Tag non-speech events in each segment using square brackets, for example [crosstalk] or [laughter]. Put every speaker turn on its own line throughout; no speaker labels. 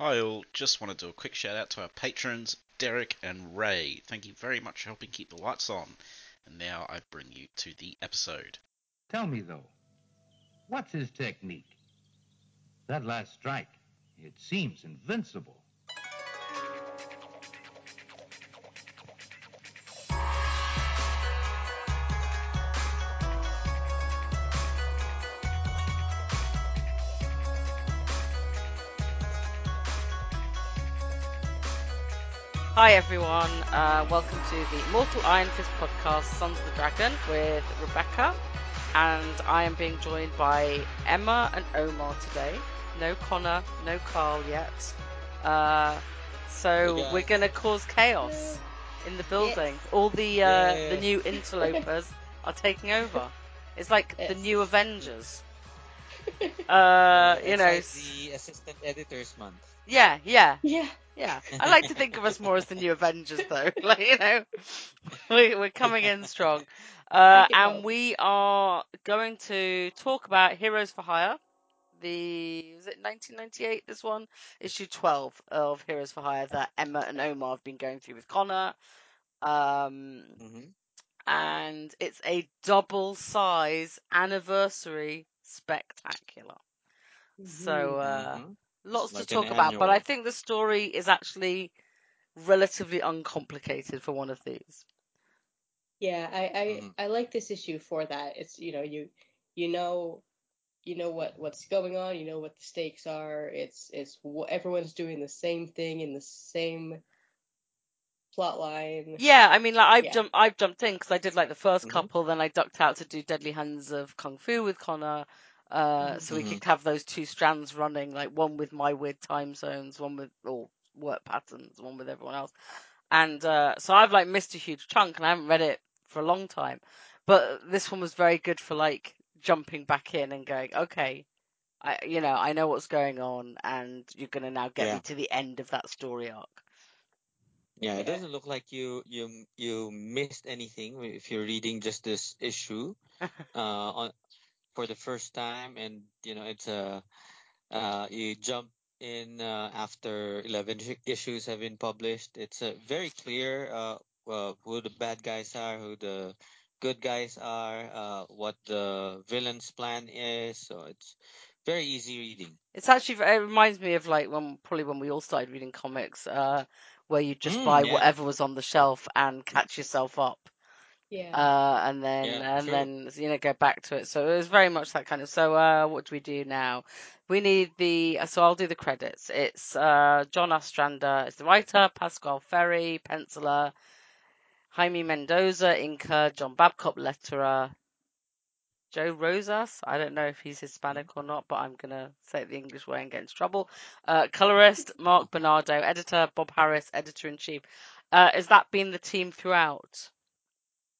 Hi all, just want to do a quick shout out to our patrons, Derek and Ray. Thank you very much for helping keep the lights on. And now I bring you to the episode.
Tell me, though, what's his technique? That last strike, it seems invincible.
Everyone, uh, welcome to the Immortal Iron Fist podcast, Sons of the Dragon, with Rebecca, and I am being joined by Emma and Omar today. No Connor, no Carl yet. Uh, so
Hey,
we're gonna cause chaos in the building. All the uh, the new interlopers are taking over. It's like the new Avengers. [laughs] Uh, you
It's
know,
like the assistant editors month.
yeah, yeah.
Yeah.
Yeah, I like to think of us more as the new Avengers, though. [laughs] Like you know, [laughs] we, we're coming in strong, uh, and
hope.
we are going to talk about Heroes for Hire. The was it 1998? This one, issue 12 of Heroes for Hire that Emma and Omar have been going through with Connor. Um,
hmm
and it's a double size anniversary spectacular. So uh,
Mhm.
lots
Like
to
an
talk about, but I think the story is actually relatively uncomplicated for one of these.
Yeah, I, I,
Mhm.
I like this issue for that. It's you know you you know you know what what's going on. You know what the stakes are. It's it's everyone's doing the same thing in the same plot line.
Yeah, I mean, like I've
Yeah.
jumped, I've jumped in because I did like the 1st
Mhm.
couple, then I ducked out to do Deadly Hands of Kung Fu with Connor, uh, so we could have those two strands running, like one with my weird time zones, one with or work patterns, one with everyone else, and uh, so I've like missed a huge chunk, and I haven't read it for a long time, but this one was very good for like jumping back in and going, okay. I, you know, I know what's going on, and you're gonna now get
Yeah.
me to the end of that story arc.
Yeah, it doesn't look like you you you missed anything if you're reading just this issue [laughs] uh on for the first time and you know it's a uh you jump in uh, after 11 issues have been published. It's a very clear uh, uh who the bad guys are who the good guys are uh what the villain's plan is so it's very easy reading.
It's actually it reminds me of like when probably when we all started reading comics, uh, where you just
Mm,
buy
yeah.
whatever was on the shelf and catch yourself up,
Yeah.
uh, and then
Yeah,
and
true.
then you know go back to it. So it was very much that kind of. So uh, what do we do now? We need the. So I'll do the credits. It's uh, John Ostrander is the writer, Pascal Ferry, penciler, Jaime Mendoza, inker, John Babcock, letterer, Joe Rosas. I don't know if he's Hispanic or not, but I'm gonna say it the English way and get into trouble. Uh, colorist Mark Bernardo, editor Bob Harras, editor in chief. Uh, has that been the team throughout?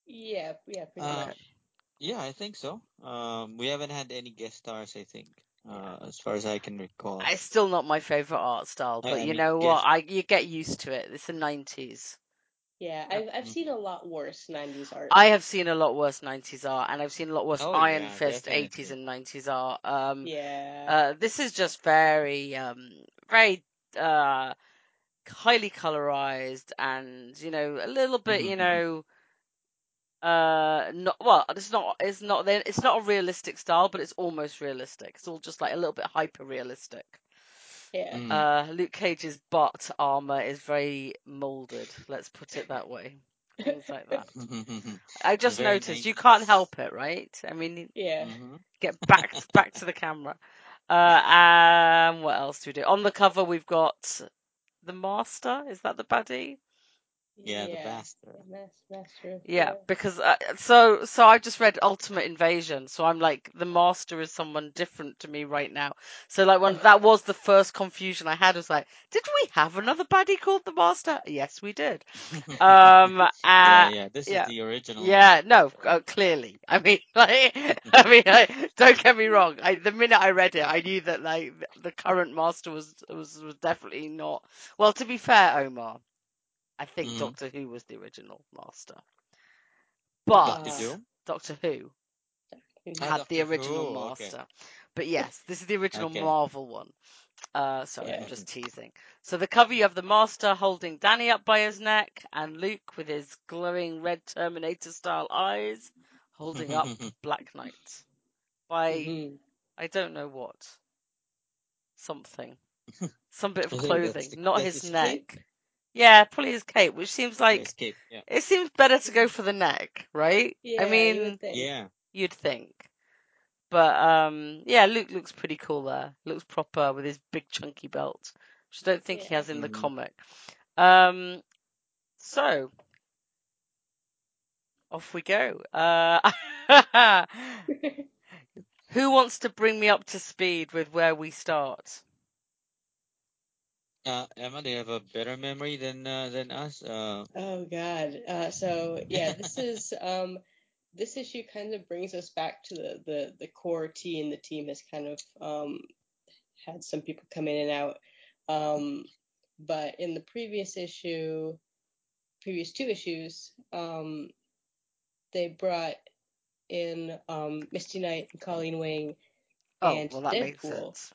yeah. Yeah. Pretty
Uh,
much.
Yeah, I think so. Um, we haven't had any guest stars, I think, uh, as far as I can recall.
It's still not my favorite art style, but
I
you
mean,
know what?
guess-
I you get used to it. It's the 90s.
Yeah. I've I've
Mhm.
seen a lot worse '90s art.
I have seen a lot worse 90s art, and I've seen a lot worse
Oh,
Iron
yeah,
Fist
definitely.
80s and 90s art. Um,
yeah.
Uh, this is just very, um, very, uh, highly colorized and, you know, a little bit, you
Mhm.
know, uh, not, well, it's not, it's not, it's not a realistic style, but it's almost realistic. It's all just like a little bit hyper realistic.
Yeah.
Mhm.
Uh, Luke Cage's butt armor is very molded, let's put it that way. Things like that. [laughs] I just
Very
noticed you can't help it, right? I mean,
yeah.
Mhm.
get back [laughs] back to the camera. Uh, and what else do we do? On the cover, we've got the Master. Is that the baddie?
Yeah, the bastard.
Mas- master. of-
Yeah, because uh, so so I just read Ultimate Invasion, so I'm like the Master is someone different to me right now. So like when [laughs] that was the first confusion I had, was like, did we have another baddie called the Master? Yes, we did. [laughs] Um, uh,
yeah, yeah. This
yeah.
is the original.
Yeah, no, uh, clearly. I mean, [laughs] like, I mean, I, don't get me wrong. I, the minute I read it, I knew that like the current master was was was definitely not. Well, to be fair, Omar, I think
Mhm.
Doctor Who was the original master, but
Doctor
Doctor Who
Ah,
had the original
Who, okay.
master. But yes, this is the original
Okay.
Marvel one. Uh, sorry, I'm just teasing. So the cover you have the Master holding Danny up by his neck, and Luke with his glowing red Terminator style eyes holding up [laughs] Black Knight by
Mhm.
I don't know what something, [laughs] some bit of clothing,
the-
not his
his
neck.
Cape.
Yeah, probably his cape, which seems
Yeah,
like
escape. Yeah.
it seems better to go for the neck, right?
Yeah,
I
you
mean,
would.
Yeah.
you'd think. But um, yeah, Luke looks pretty cool there. Looks proper with his big chunky belt, which I don't think he has in the
Mhm.
comic. Um, so off we go. Uh, [laughs] [laughs] who wants to bring me up to speed with where we start?
Uh, Emma, do you have a better memory than uh, than us? Uh,
Oh God. Uh, so yeah, this is um, this issue kind of brings us back to the the the core team. The team has kind of um, had some people come in and out. Um, but in the previous issue, previous two issues, um, they brought in um, Misty Knight and Colleen Wing.
Oh,
And
well, that makes
Deadpool.
sense.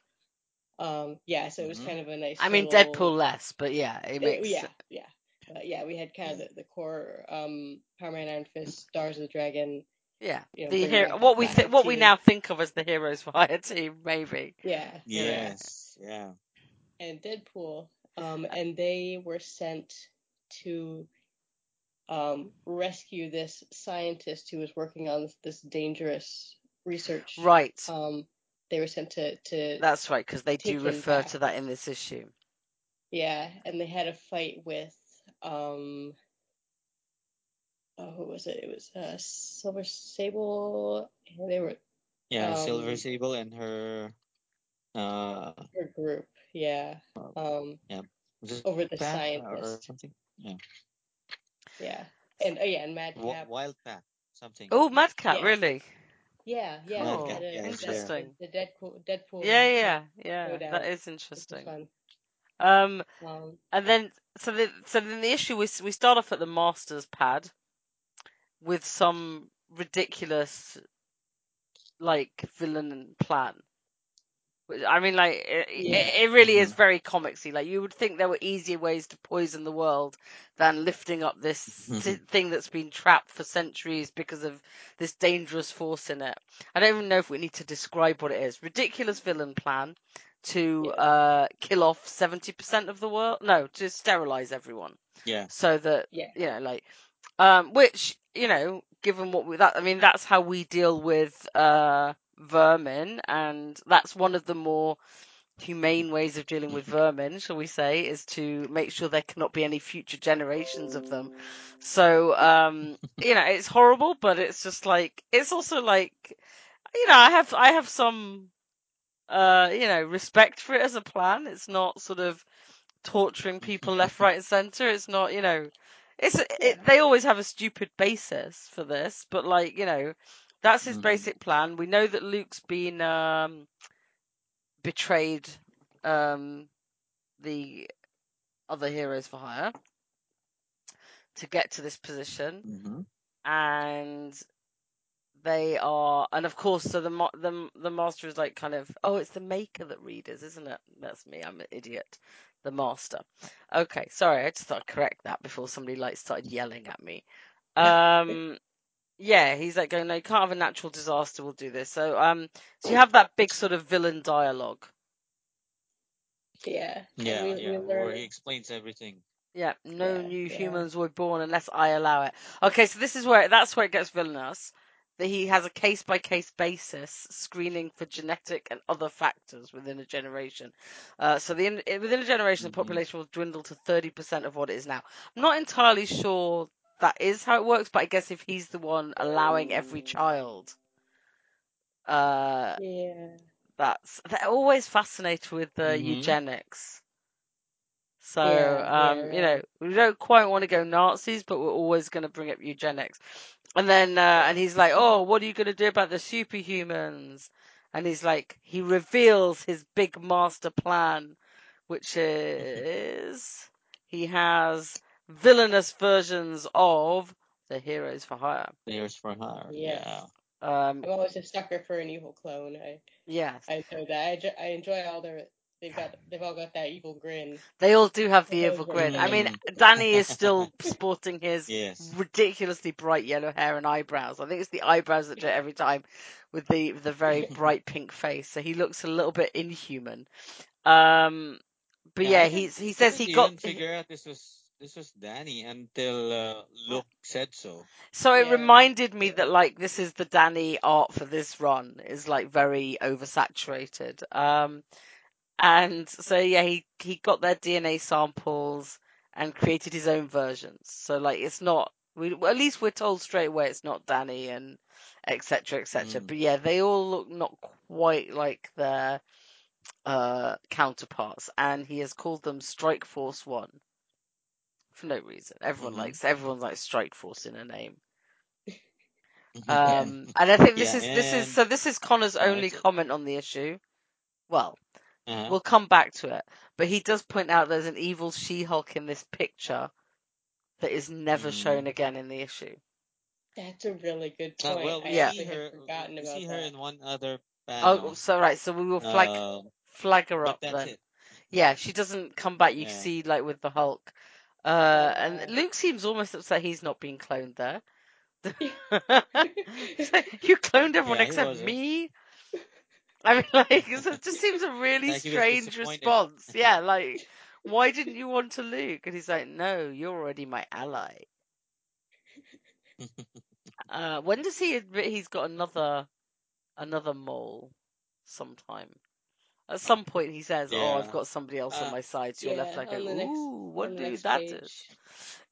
Um, yeah, so it was
Mhm.
kind of a nice.
I mean,
little-
Deadpool less, but yeah, it makes
yeah, yeah, uh, yeah. We had kind of the, the core um, Power Man, Iron Fist, Stars of the Dragon.
yeah.
you know,
the hero,
back
what we
Fire
th- what we now think of as the Heroes for Hire team, maybe.
Yeah,
yes. Yeah.
and Deadpool, um, and they were sent to um, rescue this scientist who was working on this, this dangerous research.
Right.
Um, they were sent to to
That's right, because they do refer
back.
to that in this issue.
yeah, and they had a fight with um. Oh, who was it? It was uh, Silver Sable. They were
Yeah. Silver
Um,
Sable and her. Uh,
her group. Yeah. Um,
was it
over the
Path or-
scientist.
or something? Yeah.
Yeah. And oh yeah, and Madcap.
Wi- Wild Pack. Something.
Oh, Madcap,
Yeah.
really?
Yeah, yeah.
Cool.
we a-
Yeah,
Interesting.
The, the Deadpool, Deadpool.
Yeah,
Madcap,
yeah, yeah. That is interesting. Um,
Um,
and then so the so then the issue is we start off at the Masters pad with some ridiculous like villain plan. Which- I mean, like it,
Yeah.
it, it really is
Mhm.
very comicsy. Like you would think there were easier ways to poison the world than lifting up this thi- thing that's been trapped for centuries because of this dangerous force in it. I don't even know if we need to describe what it is. Ridiculous villain plan to
Yeah.
uh, kill off seventy percent of the world. No, to sterilize everyone
Yeah.
so that
yeah.
you know, like, um, which you know, given what we that I mean, that's how we deal with uh vermin, and that's one of the more humane ways of dealing with [laughs] vermin, shall we say, is to make sure there cannot be any future generations of them. So, um, you know, it's horrible, but it's just like it's also like, you know, I have I have some, uh, you know, respect for it as a plan. It's not sort of torturing people left, right, and center. It's not, you know, it's it, they always have a stupid basis for this, but like, you know, that's his
Mhm.
basic plan. We know that Luke's been um, betrayed um, the other heroes for hire to get to this position,
hmm
and they are, and of course, so the the the master is like kind of, oh, it's the maker that readers, isn't it? That's me. I'm an idiot. The master. Okay, sorry, I just thought I'd correct that before somebody like started yelling at me. [laughs] Um, yeah, he's like going, no, you can't have a natural disaster. We'll do this. So, um, so you have that big sort of villain dialogue.
Yeah.
Yeah.
we,
yeah.
we
Where he explains everything.
Yeah, no
Yeah,
new
yeah.
humans were born unless I allow it. Okay, so this is where that's where it gets villainous. That he has a case by case basis screening for genetic and other factors within a generation. Uh, so the within a generation,
Mhm.
the population will dwindle to thirty percent of what it is now. I'm not entirely sure that is how it works, but I guess if he's the one allowing every child, uh,
Yeah.
that's they're always fascinated with the
Mhm.
eugenics. So,
Yeah,
um,
yeah,
you know, we don't quite want to go Nazis, but we're always going to bring up eugenics. And then, uh, and he's like, oh, what are you going to do about the superhumans? And he's like, he reveals his big master plan, which is he has villainous versions of the heroes for hire.
Heroes for hire.
Yes.
Yeah.
Um,
I'm always a sucker for an evil clone. I,
yes.
I enjoy that. I, enjoy, I enjoy all their they've got they've all got that evil grin.
They all do have the
That
evil
very
grin. I mean. Danny is [laughs] still sporting his
Yes.
ridiculously bright yellow hair and eyebrows. I think it's the eyebrows that do it every time with the the very [laughs] bright pink face. So he looks a little bit inhuman. Um, but yeah,
I
he's
didn't-
he says he got
even figure out this was this was Danny until uh, Luke said so.
So it
Yeah.
reminded me that like this is the Danny art for this run is like very oversaturated. Um and so yeah, he he got their DNA samples and created his own versions. So like it's not we well, at least we're told straight away it's not Danny and etc etc.
Mm.
But yeah, they all look not quite like their uh counterparts and he has called them Strike Force 1 for no reason. Everyone
Mhm.
likes everyone likes Strike Force in a name.
Mm-hmm.
Um, [laughs] and I think this
Yeah,
is this is so this is Connor's
uh,
only comment on the issue. Well,
Uh-huh.
we'll come back to it, but he does point out there's an evil She-Hulk in this picture that is never
Mhm.
shown again in the issue.
That's a really good
Uh,
point.
well, we
Yeah.
see her.
forgotten
we
about
see her
that.
in one other panel.
Oh, so right, so we will flag
Um,
flag her up
that's
then.
it.
Yeah, she doesn't come back. You
Yeah.
see like with the Hulk, uh, and Luke seems almost upset he's not being cloned there. [laughs] He's like, you cloned everyone
Yeah,
except
wasn't.
me. I mean, like, it just seems a really
Like
strange response. [laughs] Yeah, like, why didn't you want to Luke? And he's like, no, you're already my ally. [laughs] Uh, when does he admit he's got another, another mole? Sometime. At some point, he says, "Oh, I've got somebody else on
Uh,
my side." So you're left like,
on the next-
"Ooh,
next
that
page.
is."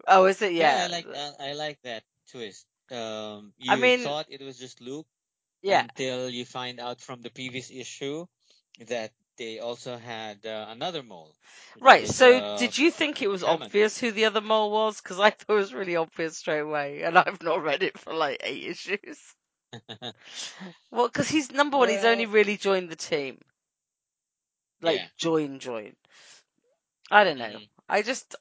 Oh, is it?
yeah,
Yeah,
I like uh, I like that twist. Um, you
I mean-
thought it was just Luke
yeah.
until you find out from the previous issue that they also had uh, another mole.
Right.
was,
So,
uh,
did you think it was
Hammond.
obvious who the other mole was? Because I thought it was really obvious straight away, and I've not read it for like eight issues. [laughs] Well, because he's number one, he's only really joined the team. Like
Yeah.
join, join. I don't know.
Mhm.
I just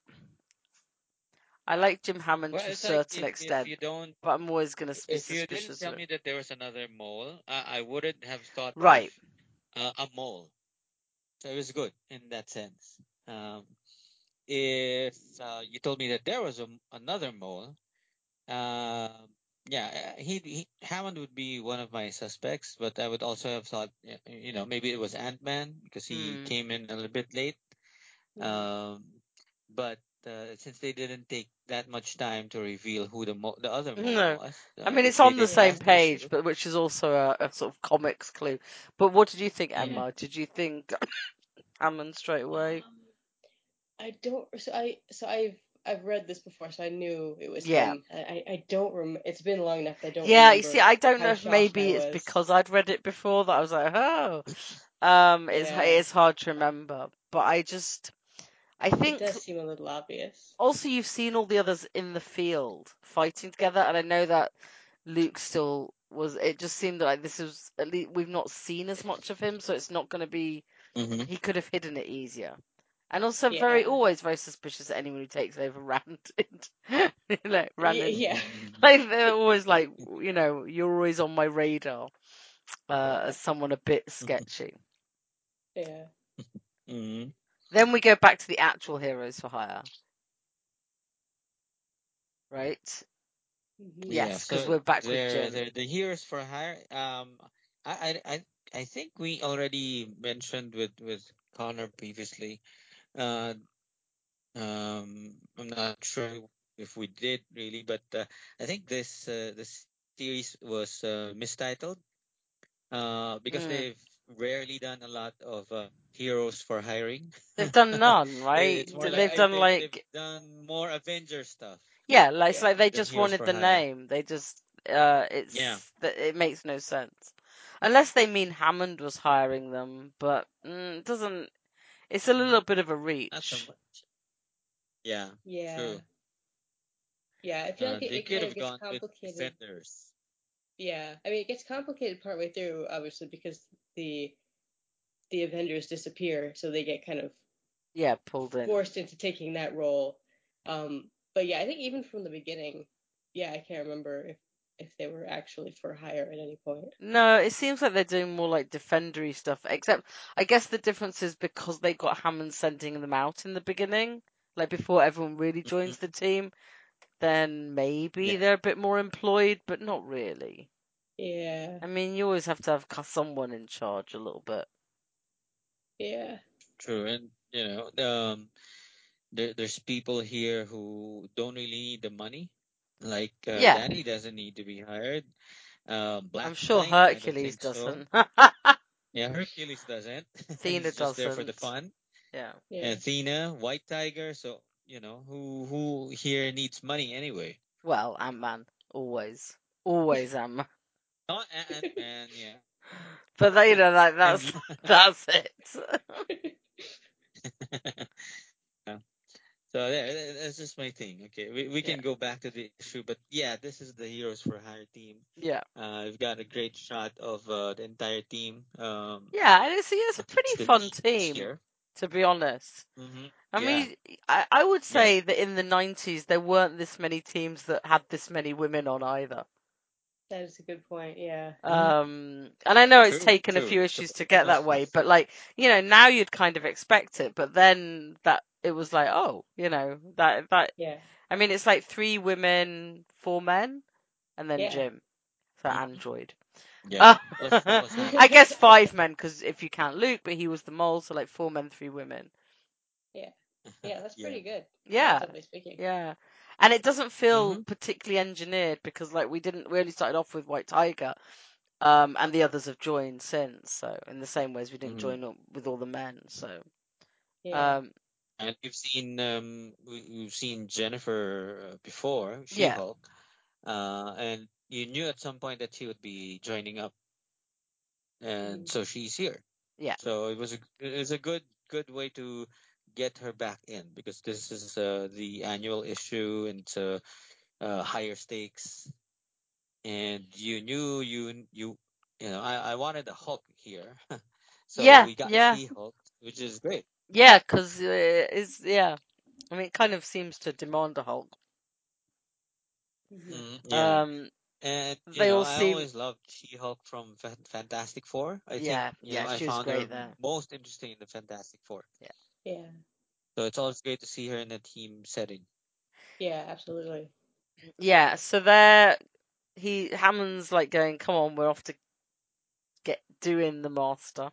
I like Jim Hammond
Well,
to a
it's like
certain
if,
extent,
if you don't,
but I'm always gonna be
if you didn't tell me that there was another mole, I, I wouldn't have thought
Right.
of uh, a mole. So it was good in that sense. Um, if uh, you told me that there was a, another mole, uh, yeah, uh, he, he Hammond would be one of my suspects, but I would also have thought, you know, maybe it was Ant Man because he
Hmm.
came in a little bit late.
Mhm.
Um, but uh, since they didn't take that much time to reveal who the mo- the other mole
No.
was,
I
uh,
mean, it's on the same page, but which is also a, a sort of comics clue. But what did you think,
Yeah.
Emma? Did you think [coughs] Hammond straight away?
Um, I don't. So I. So I've. I've read this before, so I knew it was
Yeah.
him. I. I, I don't remember. It's been long enough. I don't.
Yeah, you see, I don't know if maybe it's because I'd read it before that I was like, oh, [laughs] um, it's
Yeah.
it's hard to remember. But I just, I think
It
think
does seem a little obvious.
also you've seen all the others in the field fighting together, and I know that Luke still was. It just seemed like this was at least we've not seen as much of him, so it's not going to be.
Mhm.
He could have hidden it easier. And also very always very suspicious of anyone who takes over Rand. you know, Rand
Yeah, yeah. [laughs]
like they're always like you know you're always on my radar uh, as someone a bit sketchy.
Yeah.
Mhm.
Then we go back to the actual heroes for hire, right?
Mhm.
Yes, 'cause
so
we're back with
they're,
Jim.
They're the heroes for hire. Um, I, I, I, I think we already mentioned with with Connor previously. Uh, um, I'm not sure if we did really, but uh, I think this uh, this series was uh, mistitled. Uh, because
Mm.
they've rarely done a lot of uh, heroes for hiring.
They've done [laughs] none, right?
It's
They've
like,
done like
they've done more Avenger stuff.
yeah, like it's
Yeah,
like they just wanted the
Hire.
name. They just uh, it's
Yeah.
it makes no sense unless they mean Hammond was hiring them, but mm, it doesn't. It's a little bit of a reach.
Not so much. Yeah,
Yeah.
true.
Yeah. I feel
Uh,
like it, it
could
kind
have
of gets
gone with
complicated.
Defenders.
Yeah, I mean it gets complicated partway through, obviously, because the the Avengers disappear, so they get kind of
Yeah, pulled in.
forced into taking that role. Um, but yeah, I think even from the beginning, yeah, I can't remember if if they were actually for hire at any point.
No, it seems like they're doing more like defendery stuff. Except, I guess the difference is because they got Hammond sending them out in the beginning, like before everyone really joins the team. Then maybe
Yeah.
they're a bit more employed, but not really.
Yeah,
I mean, you always have to have someone in charge a little bit.
yeah,
True, and you know, um, there there's people here who don't really need the money. Like uh,
Yeah.
Danny doesn't need to be hired. Um, Black
I'm sure
Knight, I don't
Hercules
so.
doesn't.
Yeah, Hercules doesn't. [laughs]
Athena
He's just there for the fun.
yeah.
yeah.
Athena, White Tiger. So you know who who here needs money anyway?
Well, Ant Man. Always. Always Ant Man. [laughs]
Not Ant Man, yeah.
But that, you know, like that's [laughs] that's it.
Yeah. So there, that- that's just my thing. Okay, we we can
Yeah.
go back to the issue, but yeah, this is the Heroes for Hire team.
yeah.
Uh, we've got a great shot of uh, the entire team. Um,
Yeah, and it's, it's a pretty fun team,
year.
to be honest.
hmm
I
Yeah.
mean, I, I would say that in the 90s, there weren't this many teams that had this many women on either.
That is a good point. Yeah,
Mhm.
Um, and I know it's
True,
taken a few issues to get that way, but like, you know, now you'd kind of expect it, but then that, it was like, oh, you know, that, that,
yeah,
I mean, it's like three women, four men, and then
Yeah.
Jim. So
Mhm.
Android.
Yeah. Plus- plus [laughs]
I guess five men, because if you count Luke, but he was the mole, so like four men, three women.
yeah. Yeah, that's pretty good.
Yeah.
speaking.
Yeah. And it doesn't feel
Mhm.
particularly engineered because like we didn't we only started off with White Tiger. Um and the others have joined since, so in the same ways we didn't
Mhm.
join up with all the men, so
Yeah,
um
And we've seen um we, we've seen Jennifer uh, before,
Yeah.
She-Hulk, uh, and you knew at some point that she would be joining up, and
Mhm.
so she's here.
Yeah.
So it was a it was a good good way to get her back in because this is uh, the annual issue and it's uh, uh, higher stakes, and you knew you you you know I I wanted a Hulk here, [laughs] so
Yeah,
we got
yeah.
She-Hulk, which is great.
yeah, cuz uh, it's yeah. I mean it kind of seems to demand a Hulk.
Mhm,
yeah.
Um
And you
They
know,
all
I
seem-
always loved She-Hulk from Fantastic Four. I
Yeah,
think
yeah,
know, I
she was
found
great
her
there.
most interesting in the Fantastic Four.
yeah,
So it's always great to see her in a team setting.
yeah. Absolutely.
yeah, so there he Hammond's like going, "Come on, we're off to get doing the master."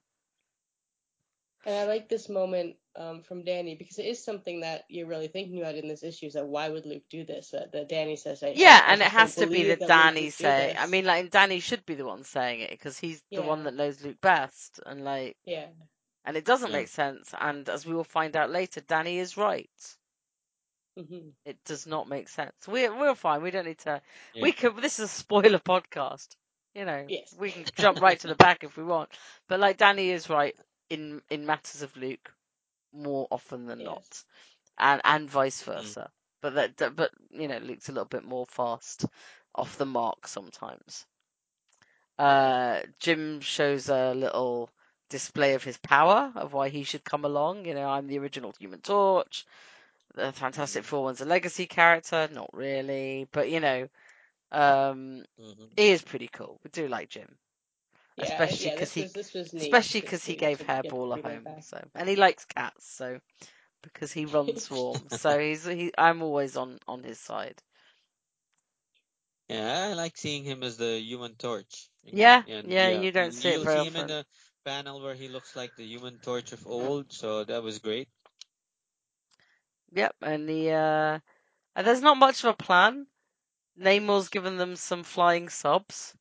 And I like this moment um, from Danny because it is something that you're really thinking about in this issue. Is that why would Luke do this? That, that Danny says, I,
Yeah,
I, I
and it has to be
believe
that Danny say. I mean, like, Danny should be the one saying it because he's the one that knows Luke best, and like,
yeah,
and it doesn't
Yeah.
make sense. And as we will find out later, Danny is right.
hmm
It does not make sense. We're we're fine. We don't need to.
Yeah.
We can. This is a spoiler podcast. You know,
Yes.
we can jump right to the back if we want. But like, Danny is right in in matters of Luke more often than
Yes.
not, and and vice versa. But that, that- but you know, Luke's a little bit more fast off the mark sometimes. Uh, Jim shows a little display of his power of why he should come along. You know, I'm the original Human Torch. The Fantastic Four one's a legacy character, not really, but you know, um,
hmm
he is pretty cool. We do like Jim,
Yeah,
Especially
yeah,
'cause
this
he-
was
especially because he gave
to get the
Hairball a home. So, and he likes cats, so because he runs swarms, [laughs] so he's he. I'm always on on his side.
Yeah, I like seeing him as the Human Torch.
Yeah,
And,
yeah, you don't see it very often.
Panel where he looks like the Human Torch of old. So that was great.
Yep, and the uh, there's not much of a plan. Namor's given them some flying subs.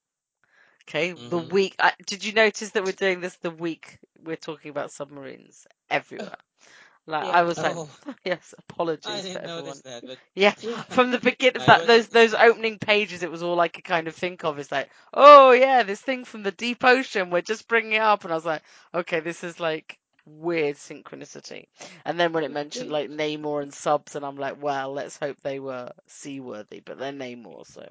Okay, the
Mhm.
week. Uh, did you notice that we're doing this the week we're talking about submarines everywhere? Like
Yeah.
I was like,
Oh, [laughs]
yes, apologies
I
to
didn't
everyone.
notice that, but
Yeah,
Yeah. [laughs]
from the beginning,
I
that,
wasn't-
those those opening pages, it was all I could kind of think of. It's like, oh yeah, this thing from the deep ocean. We're just bringing it up, and I was like, okay, this is like weird synchronicity. And then when it mentioned like Namor and subs, and I'm like, well, let's hope they were seaworthy, but they're Namor, so,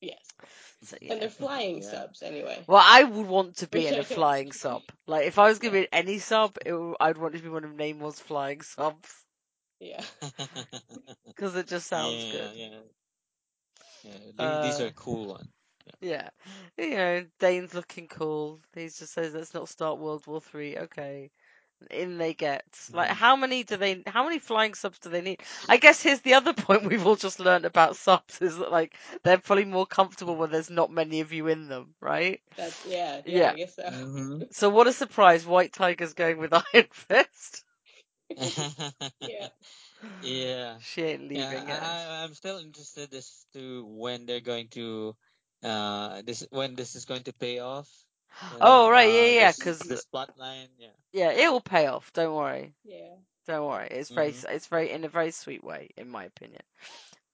Yes,
so yeah.
and they're flying
Yeah.
subs anyway.
Well, I would want to be in a flying sub. Like, if I was going to be in any sub, it, would- I'd want it to be one of Namor's flying subs
Yeah, [laughs]
because it just sounds
yeah,
good.
Yeah. Yeah, the- these
Uh,
are cool ones.
Yeah, you know, Dane's looking cool. He just says, "Let's not start World War Three." Okay, in they get. Like,
Mhm.
how many do they? How many flying subs do they need? I guess here's the other [laughs] point we've all just learned about subs is that like they're probably more comfortable when there's not many of you in them, right?
That's yeah, yeah,
Yeah.
I guess so.
Mm-hmm. [laughs]
So what a surprise! White Tiger's going with [laughs] Iron Fist.
Yeah.
yeah.
She ain't leaving
Yeah,
us.
I, I'm still interested as to when they're going to, uh, this when this is going to pay off. You
Oh
know,
right,
uh,
yeah, yeah, because
this plot yeah.
yeah, it will pay off. Don't worry.
Yeah.
Don't worry. It's very,
Mhm.
it's very in a very sweet way, in my opinion.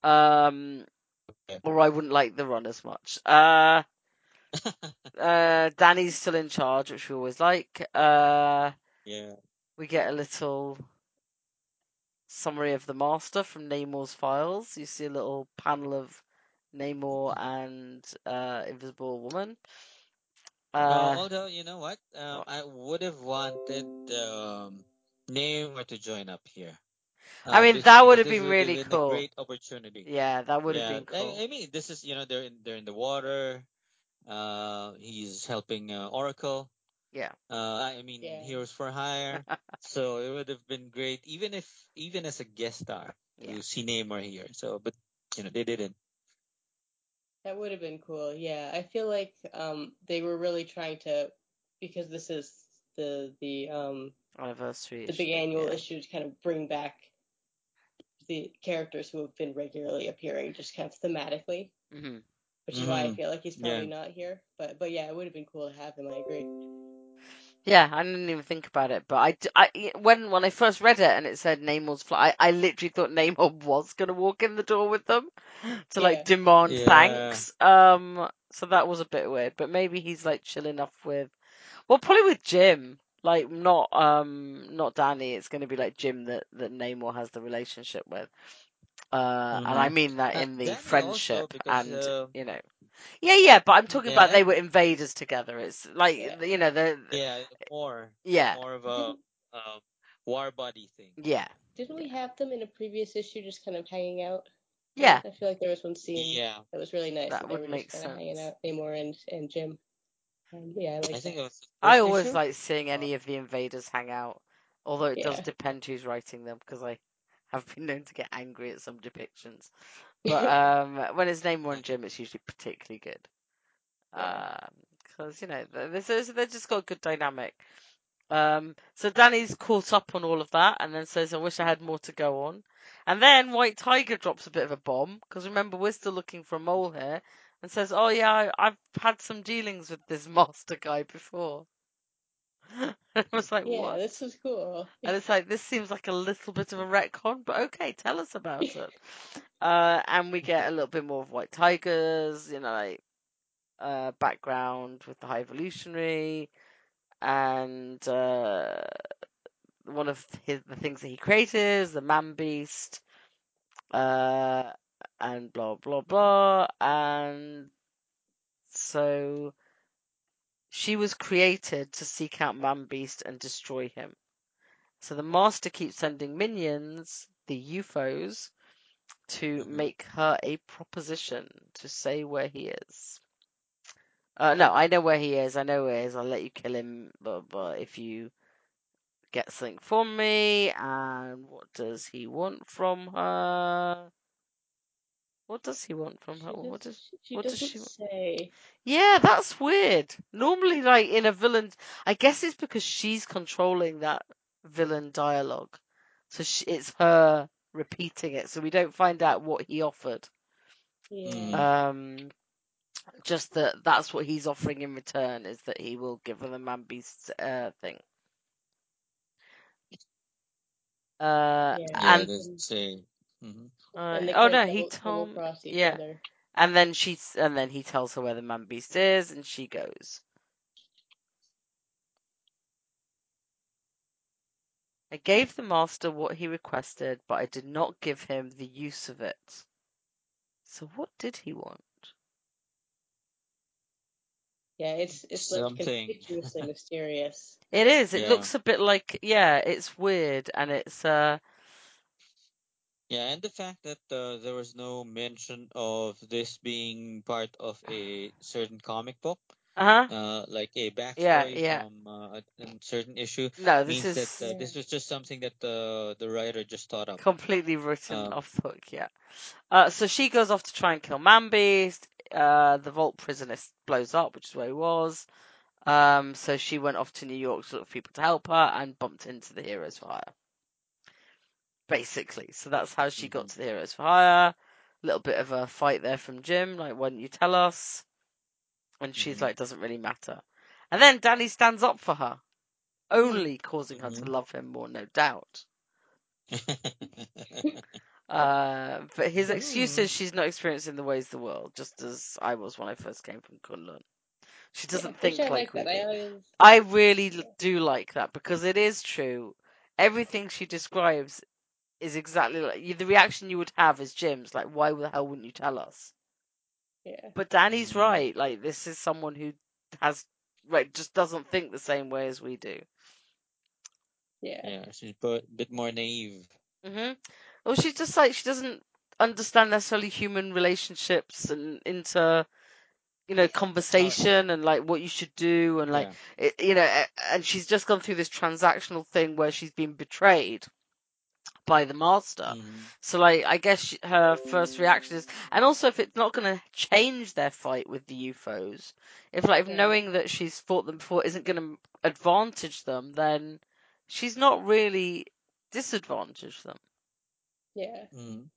Um,
Okay.
or I wouldn't like the run as much. Uh, [laughs] uh, Danny's still in charge, which we always like. Uh,
yeah.
we get a little summary of the master from Namor's files. You see a little panel of Namor and uh, Invisible Woman.
Uh,
Uh,
although you know what, um,
what?
I would have wanted um, Namor to join up here.
I
Uh,
mean,
this-
that would have been really
been
cool.
A great opportunity.
yeah, that would have
yeah,
been cool.
I, I mean, this is you know they're in they're in the water. Uh, he's helping uh, Oracle.
Yeah.
Uh, I mean,
Yeah.
Heroes for Hire. [laughs] so it would have been great, even if even as a guest star,
Yeah.
to see Namor here. So, but you know they didn't.
That would have been cool. Yeah, I feel like um they were really trying to because this is the the um
Anniversary.
the
issue,
big annual
yeah.
issue to kind of bring back the characters who have been regularly appearing just kind of thematically,
hmm
which is why I
Mhm.
feel like he's
Yeah.
probably not here. But but yeah, it would have been cool to have him. I agree.
Yeah, I didn't even think about it, but I, I when when I first read it and it said Namor's fly, I, I literally thought Namor [laughs] was gonna walk in the door with them to
Yeah.
like demand
Yeah.
thanks. Um, so that was a bit weird, but maybe he's like chilling off with, well, probably with Jim, like not um not Danny. It's gonna be like Jim that that Namor has the relationship with. Uh, and I
Mhm.
mean that
Uh,
in the
Danny also,
friendship
because,
and
uh,
you know. Yeah, yeah, but I'm talking
Yeah,
about they were invaders together. It's like
Yeah.
you know the
Yeah, more.
Yeah.
More of a um, war buddy thing.
yeah
Didn't we have them in a previous issue, just kind of hanging out?
yeah
I feel like there was one scene
Yeah.
that was really nice.
That
That,
would
were
make
just kind of hanging out, Namor and and Jim. And yeah, I like
I think it was.
I always
issue?
like seeing any of the invaders hang out, although it does depend who's writing them because I have been known to get angry at some depictions. But [laughs] um, when it's Namor one Jim, it's usually particularly good. Because you know they they just got a good dynamic. Um, so Danny's caught up on all of that, and then says, "I wish I had more to go on." And then White Tiger drops a bit of a bomb because remember we're still looking for a mole here, and says, "Oh yeah, I, I've had some dealings with this [laughs] master guy before." [laughs] I was like,
yeah,
"What?"
this is cool.
And it's like, this seems like a little bit of a retcon, but okay, tell us about it. Uh, and we get a little bit more of White Tigers, you know, like, uh, background with the High Evolutionary, and, uh, one of his, the things that he created is the Man Beast, uh, and blah, blah, blah, and so, she was created to seek out Man Beast and destroy him. So the master keeps sending minions, the UFOs, to
Mhm.
make her a proposition to say where he is. Uh, no, I know where he is. I know where he is. I'll let you kill him, but, but if you get something from me, and what does he want from her? What does he want from
She,
her? What
does,
does?
she
what does she want?
say.
Yeah, that's weird. Normally, like in a villain, I guess it's because she's controlling that villain dialogue, so she, it's her repeating it, so we don't find out what he offered.
Yeah.
Mm.
Um, just that that's what he's offering in return is that he will give her the man beast uh, thing. Uh,
Yeah.
Yeah,
and
there's say.
Uh,
and they
oh
kind
no, he
double, double
told
cross each
yeah,
other.
and then she's and then he tells her where the man beast is, and she goes. I gave the master what he requested, but I did not give him the use of it. So what did he want?
Yeah, it's it's like
Something.
conspicuously [laughs] mysterious.
It is. It
Yeah.
looks a bit like yeah, it's weird and it's uh
Yeah, and the fact that uh, there was no mention of this being part of a certain comic book,
Uh huh.
uh, like a backstory
Yeah, yeah.
from uh, a, a certain issue,
No, this
means
is
that uh, this was just something that uh, the writer just thought up.
completely written
Um,
off the hook. Yeah. Uh, so she goes off to try and kill Manbeast. Uh, the vault prison blows up, which is where he was. Um, so she went off to New York to look for people to help her and bumped into the Heroes for Hire. Basically, so that's how she got
Mhm.
to the Heroes for Hire. A little bit of a fight there from Jim, like, why don't you tell us? And she's
Mhm.
like, doesn't really matter. And then Danny stands up for her, only causing her to
Mhm.
love him more, no doubt. [laughs] Uh, but his excuse is she's not experiencing the ways of the world, just as I was when I first came from Kunlun. She doesn't
yeah,
think like,
like that. I always
I really do like that because it is true. Everything she describes is exactly like the reaction you would have as Jim's. Like, why the hell wouldn't you tell us?
yeah
But Danny's
Mhm.
right. Like, this is someone who has right just doesn't think the same way as we do.
yeah
yeah, she's a bit more naive.
hmm Well, she's just like she doesn't understand necessarily human relationships and into you know conversation and like what you should do and like
Yeah.
it, you know and she's just gone through this transactional thing where she's been betrayed by the master
Mhm.
so like i guess her first reaction is and also if it's not going to change their fight with the ufos if like if knowing that she's fought them before isn't going to advantage them then she's not really disadvantaged them
yeah
Mhm.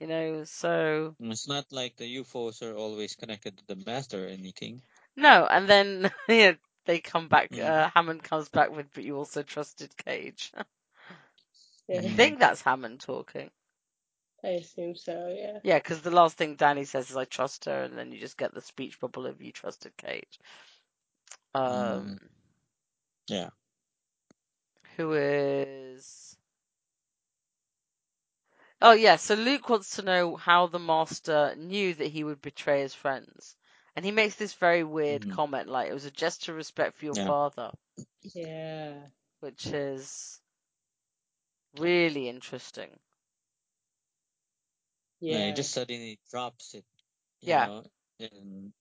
you know so
It's not like the UFOs are always connected to the master or anything.
no and then [laughs] yeah, they come back
Mm.
uh, hammond comes back with but you also trusted cage [laughs]
yeah
I think that's Hammond talking.
I assume so yeah
Yeah, because the last thing Danny says is "I trust her," and then you just get the speech bubble of "You trusted Cage." Um,
Mhm. Yeah.
who is? Oh yeah, so Luke wants to know how the Master knew that he would betray his friends, and he makes this very weird
Mhm.
comment, like it was a gesture of respect for your
Yeah.
father,
yeah
which is really interesting.
Yeah.
yeah
He just suddenly drops it. You
Yeah.
Know, and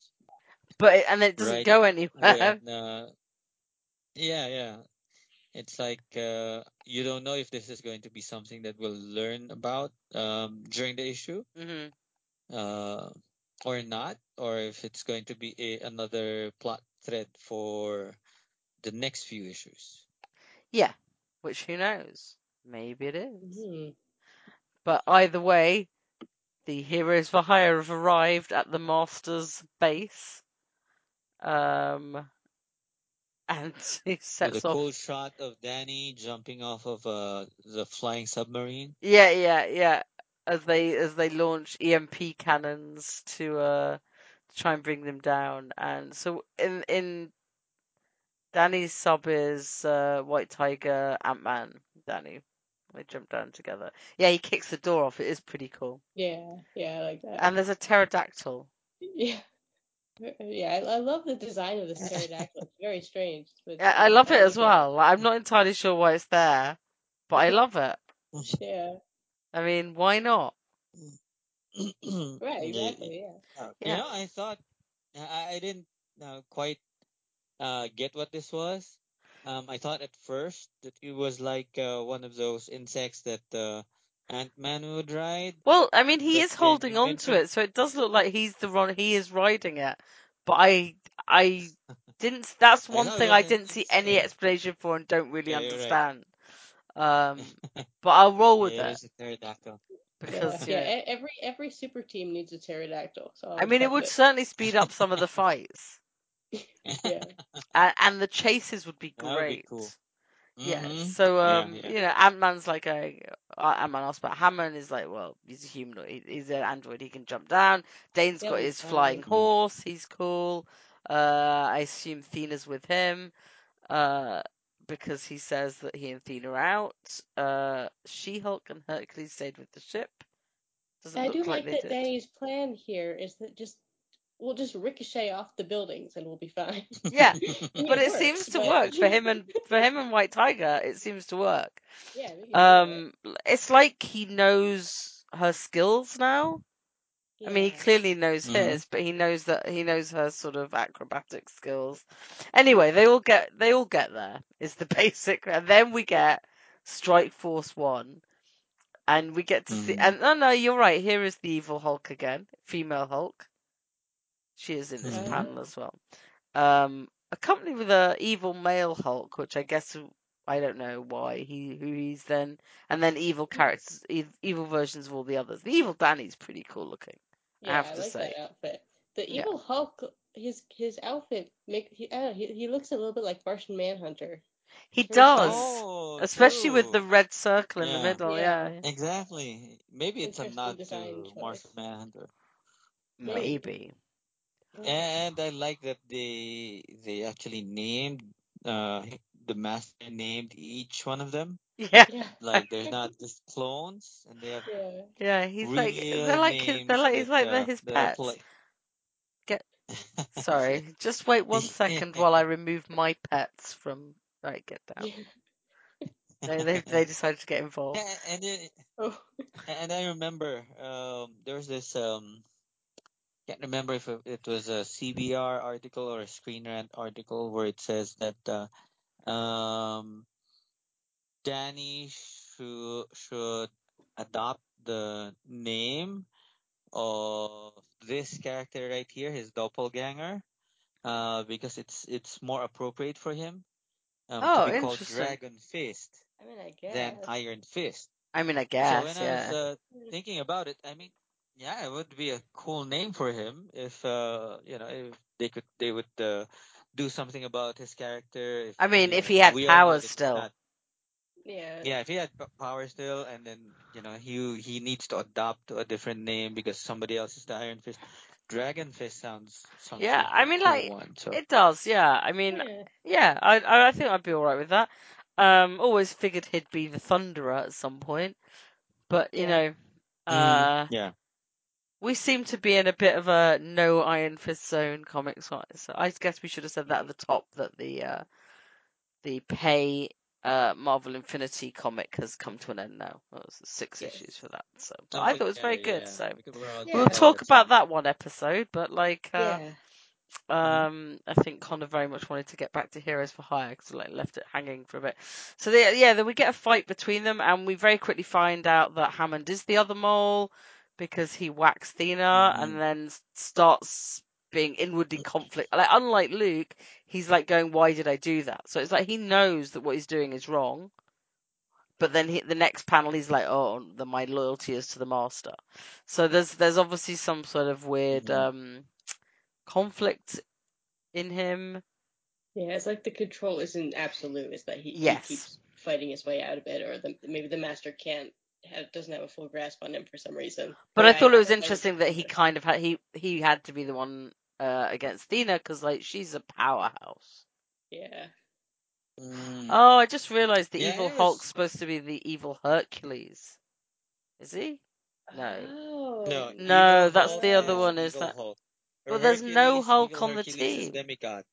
But it, and it doesn't
Right
go anywhere.
when, uh, yeah, yeah. It's like uh, you don't know if this is going to be something that we'll learn about um, during the issue,
hmm
uh, or not, or if it's going to be a, another plot thread for the next few issues.
Yeah, which who knows? Maybe it is.
Mhm.
But either way, the heroes for hire have arrived at the master's base. Um, and [laughs] he
With
sets
a
off.
cool shot of Danny jumping off of uh, the flying submarine.
Yeah, yeah, yeah. As they as they launch EMP cannons to uh try and bring them down. And so in in Danny's sub is uh, White Tiger, Ant Man, Danny. They jump down together. Yeah, he kicks the door off. It is pretty cool.
yeah yeah I like that
And there's a pterodactyl.
yeah yeah I, I love the design of this pterodactyl it's very strange but
Yeah, I love it as well. Like, I'm not entirely sure why it's there, but I love it.
yeah
I mean, why not?
right
Yeah,
exactly yeah
Yeah.
You know, I thought I, I didn't uh, quite uh, get what this was. Um, I thought at first that it was like uh, one of those insects that uh, Ant Man would ride.
Well, I mean, he is holding on to it, so it does look like he's the one. He is riding it, but I, I [laughs] didn't. That's one
thought it
thing I didn't see any explanation for and don't really
Yeah, you're right.
understand. Um, [laughs] but I'll roll with
yeah,
it
a pterodactyl.
because
yeah,
you
yeah. Every every super team needs a pterodactyl. So
I
I'll
mean, it
accept
would certainly speed up some of the [laughs] fights, [laughs]
Yeah,
and, and the chases would be
That would be
great.
cool.
Yeah.
Mhm.
So um,
yeah.
you know, Ant Man's like a uh, Ant Man asked about Hammond is like, well, he's a humanoid. He, he's an android. He can jump down. Dane's
He'll
got his flying horse. He's cool. Uh, I assume Thena's with him. Uh, because he says that he and Thena are out. Uh, She Hulk and Hercules stayed with the ship. Doesn't
I
look
do
like
like
they
that
did.
Danny's plan here is that just we'll just ricochet off the buildings and we'll be fine.
Yeah, [laughs]
Yeah,
but it
works,
seems to
but-
work for him and [laughs] for him and White Tiger. It seems to work.
Yeah, we can
Um, it's like he knows her skills now.
it.
I mean, he clearly knows
Mhm.
his, but he knows that he knows her sort of acrobatic skills. Anyway, they all get they all get there. Is the [laughs] basic, and then we get Strike Force One, and we get to see.
Mhm.
And no, no, you're right. Here is the evil Hulk again, female Hulk. She is in this
Mhm.
panel as well. Um, accompanied with a evil male Hulk, which I guess I don't know why he who he's then, and then evil characters, ev- evil versions of all the others. The evil Danny's pretty cool looking. I have
I
to
like
say.
that outfit. The
Yeah.
evil Hulk, his his outfit make he, I know, he he looks a little bit like Martian Manhunter.
He does,
Oh,
especially with the red circle in the middle.
Yeah.
Yeah,
Exactly. Maybe it's a nod to
choice.
Martian Manhunter.
maybe.
And I like that they they actually named uh the master named each one of them.
Yeah,
Yeah.
Like they're not just clones, and they have
Yeah.
yeah. He's like they're like his, they're like he's like
uh,
they're his
that are
pets.
poli-
Get- [laughs] Sorry, just wait one second while I remove my pets from. Right, get down. [laughs] They they, they decided to get involved.
Yeah, and it,
Oh.
and I remember um there was this um can't remember if it, it was a CBR article or a Screen Rant article where it says that uh, um Danny should should adopt the name of this character right here, his doppelganger, uh, because it's it's more appropriate for him um,
Oh,
to be called. Dragon Fist
I mean, I guess.
than Iron Fist.
I mean, I guess.
so
guess,
when I was uh, thinking about it, I mean, yeah, it would be a cool name for him if uh, you know if they could they would uh, do something about his character. If,
I mean,
you
if
know,
he had
we
powers still.
not-
Yeah.
yeah, if he had p- power still, and then you know he he needs to adopt a different name because somebody else is the Iron Fist. Dragon Fist sounds sounds
Yeah,
like
I
a
mean, like,
one. So
It does, yeah. I mean,
Yeah.
yeah, I I I think I'd be all right with that. Um, always figured he'd be the Thunderer at some point, but you
Yeah.
know,
Mm,
uh,
yeah,
we seem to be in a bit of a no Iron Fist zone comics wise. So I guess we should have said that at the top that the uh the pay uh Marvel Infinity comic has come to an end now. That was six
Yes.
issues for that. So but I thought it was very
Something-
good.
yeah,
So
we're all
Yeah.
we'll talk about that one episode. But like, uh,
Yeah.
um, I think Connor very much wanted to get back to Heroes for Hire because like left it hanging for a bit. So they, yeah, then we get a fight between them, and we very quickly find out that Hammond is the other mole because he whacks Thena,
Mhm.
and then starts being inwardly conflict. Like unlike Luke, he's like going, "Why did I do that?" So it's like he knows that what he's doing is wrong. But then he, the next panel, he's like, "Oh, the, my loyalty is to the master." So there's there's obviously some sort of weird
Mhm.
um, conflict in him.
Yeah, it's like the control isn't absolute. It's that he,
Yes.
he keeps fighting his way out of it, or the, maybe the master can't have doesn't have a full grasp on him for some reason.
But
Or
I thought it was interesting
noticed
that he kind of had he he had to be the one uh, against Thena because like she's a powerhouse.
Yeah.
Mm.
Oh, I just realised the
Yeah,
evil Hulk's supposed to be the evil Hercules. Is he? No.
Oh.
No,
No, that's
Hulk
the other
is
one, is that-
Hulk.
Well, there's no Hulk
Evil
on the
Hercules is
team.
demigod.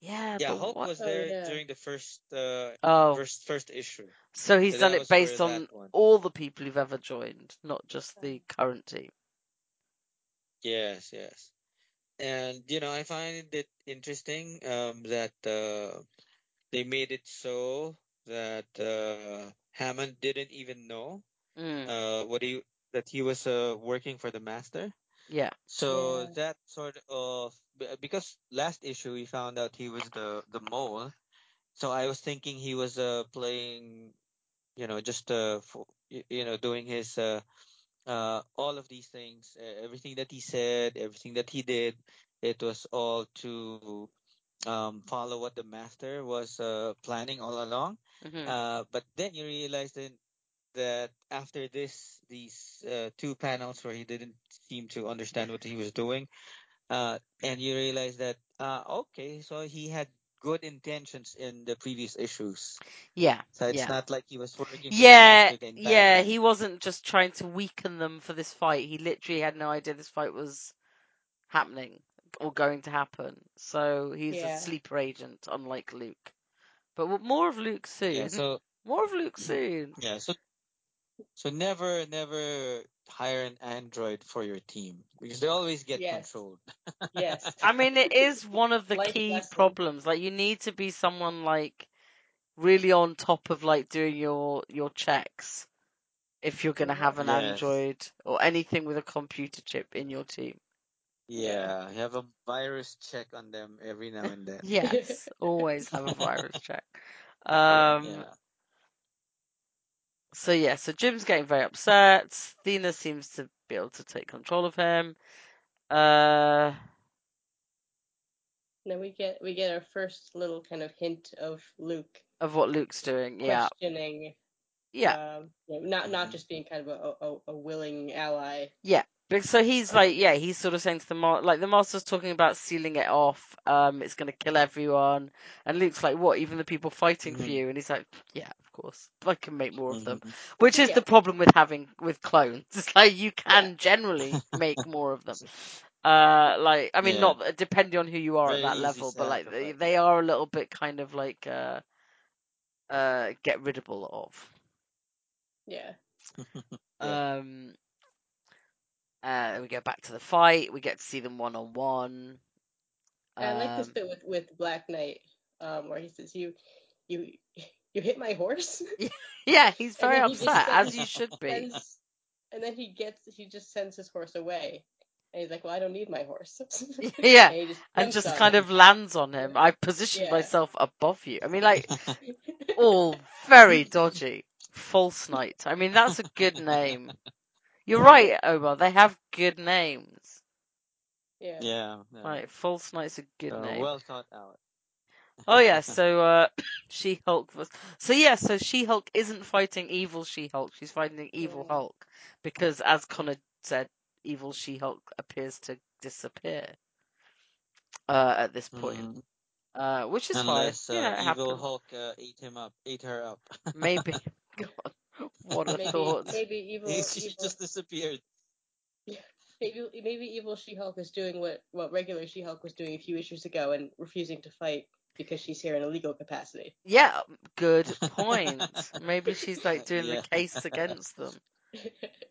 Yeah,
Yeah,
but
Hulk
what?
was
Oh,
there
yeah.
during the first uh,
Oh,
first first issue.
so he's
so
done it based on all the people who've ever joined, not just the current team.
Yes, yes. And you know, I find it interesting um, that uh, they made it so that uh, Hammond didn't even know
Mm,
uh, what he that he was uh, working for the Master.
yeah.
So
Yeah.
that sort of b- because last issue we found out he was the the mole. So I was thinking he was uh playing, you know, just uh for, you know doing his uh uh all of these things, uh, everything that he said, everything that he did, it was all to um follow what the master was uh planning all along.
hmm
Uh, but then you realize then that after this, these uh, two panels where he didn't seem to understand what he was doing, and you realize that uh, okay, so he had good intentions in the previous issues.
Yeah.
So it's
yeah.
not like he was working.
Yeah,
master the entire
yeah, he wasn't just trying to weaken them for this fight. He literally had no idea this fight was happening or going to happen. So he's
Yeah.
a sleeper agent, unlike Luke. But more of Luke soon.
Yeah. So
more of Luke soon.
yeah. So so never never hire an android for your team because they always get
Yes.
controlled.
Yes. [laughs]
I mean, it is one of the
Life
key
lesson.
problems. Like, you need to be someone like really on top of like doing your your checks if you're gonna have an
Yes.
Android or anything with a computer chip in your team.
Yeah, you have a virus check on them every now and then. [laughs]
Yes, [laughs] always have a virus check. Um,
Yeah.
So yeah, so Jim's getting very upset. Thena seems to be able to take control of him. Uh,
Then we get we get our first little kind of hint of Luke
of what Luke's doing. Yeah,
questioning.
yeah,
Um, not not just being kind of a, a, a willing ally.
yeah. But so he's like, yeah, he's sort of saying to the ma- like the master's talking about sealing it off. Um, it's gonna kill everyone. And Luke's like, what? Even the people fighting for
Mhm.
you? And he's like, yeah, of course. I can make more of them.
Mhm.
Which is
Yeah.
the problem with having with clones. [laughs] It's like you can
Yeah.
generally [laughs] make more of them. Uh, like I mean,
Yeah.
not depending on who you are
Very
at that level, but like they, they are a little bit kind of like uh, uh, get riddable of.
Yeah. [laughs]
Yeah.
Um, uh, we go back to the fight. We get to see them one on one.
I like this
Um,
bit with with Black Knight, um, where he says, "You, you, you hit my horse." [laughs] [laughs]
Yeah, he's very
then he
upset, as
sends-
you [laughs] should be.
Sends, and then he gets he just sends his horse away, and he's like, "Well, I don't need my horse."
Yeah,
and, just
and just kind
him.
of lands on him. I positioned
Yeah.
myself above you. I mean, like all very dodgy. False Knight. I mean, that's a good name. You're right, Omar. They have good names.
yeah.
yeah. yeah.
Right, False Knight's a good
So,
name.
well thought out.
Oh yeah, so uh, [coughs] She Hulk was. So yeah, so She Hulk isn't fighting evil She Hulk. She's fighting evil
Yeah.
Hulk because, as Connor said, evil She Hulk appears to disappear uh, at this point,
Mhm.
uh, which is
Unless
fine.
uh,
Yeah, it
evil
happens.
Hulk uh, ate him up, ate her up.
Maybe. [laughs] [laughs] God, what a
Maybe
thought.
maybe evil
she
evil
just disappeared.
maybe maybe evil She-Hulk is doing what what regular She-Hulk was doing a few issues ago and refusing to fight because she's here in a legal capacity.
Yeah, good [laughs] point. Maybe she's like doing
Yeah.
the case against them. [laughs]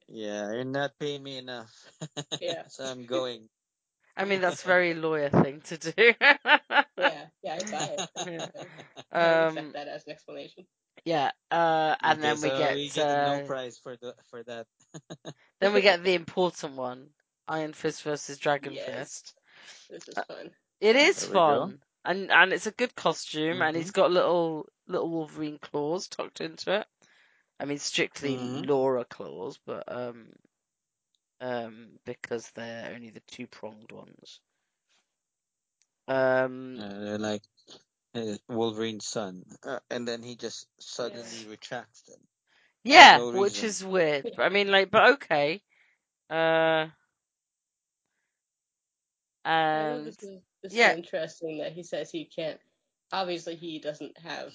Yeah, you're not paying me enough. [laughs]
Yeah.
so I'm going.
I mean, that's very lawyer thing to do.
yeah, yeah, I buy it.
Yeah.
I
Um,
accept that as an explanation.
yeah, uh, and
Okay,
then we
so
get,
we get a no
uh,
prize for the for that.
then we get the important one: Iron Fist versus Dragon
Yes.
Fist.
This is
Uh,
fun.
It is
There we go.
Fun, and and it's a good costume, and he's got little little Wolverine claws tucked into it. I mean, strictly
Mhm.
Laura claws, but um, um, because they're only the two pronged ones. Um,
Uh, they're like uh, Wolverine's son, uh, and then he just suddenly retracts them.
yeah,
no
which
reason.
is weird. I mean, like, but okay. Uh,
I know
and
this
yeah.
interesting that he says he can't. Obviously, he doesn't have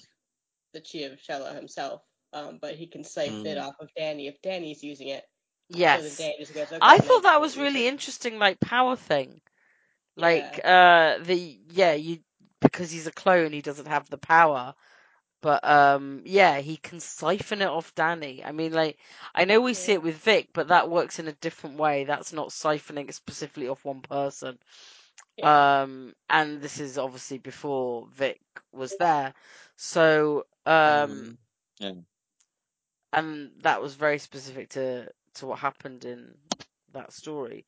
the chi of Shou-Lao himself, um, but he can siphon it
Mm.
off of Danny if Danny's using it. So
yes,
Danny goes, okay,
I thought that was really
it."
interesting, like power thing. Like, uh, the yeah, you because he's a clone, he doesn't have the power. But um, yeah, he can siphon it off Danny. I mean, like, I know we see it with Vic, but that works in a different way. That's not siphoning it specifically off one person.
Yeah.
Um, and this is obviously before Vic was there. So, um,
Mhm. Yeah.
and that was very specific to to what happened in that story.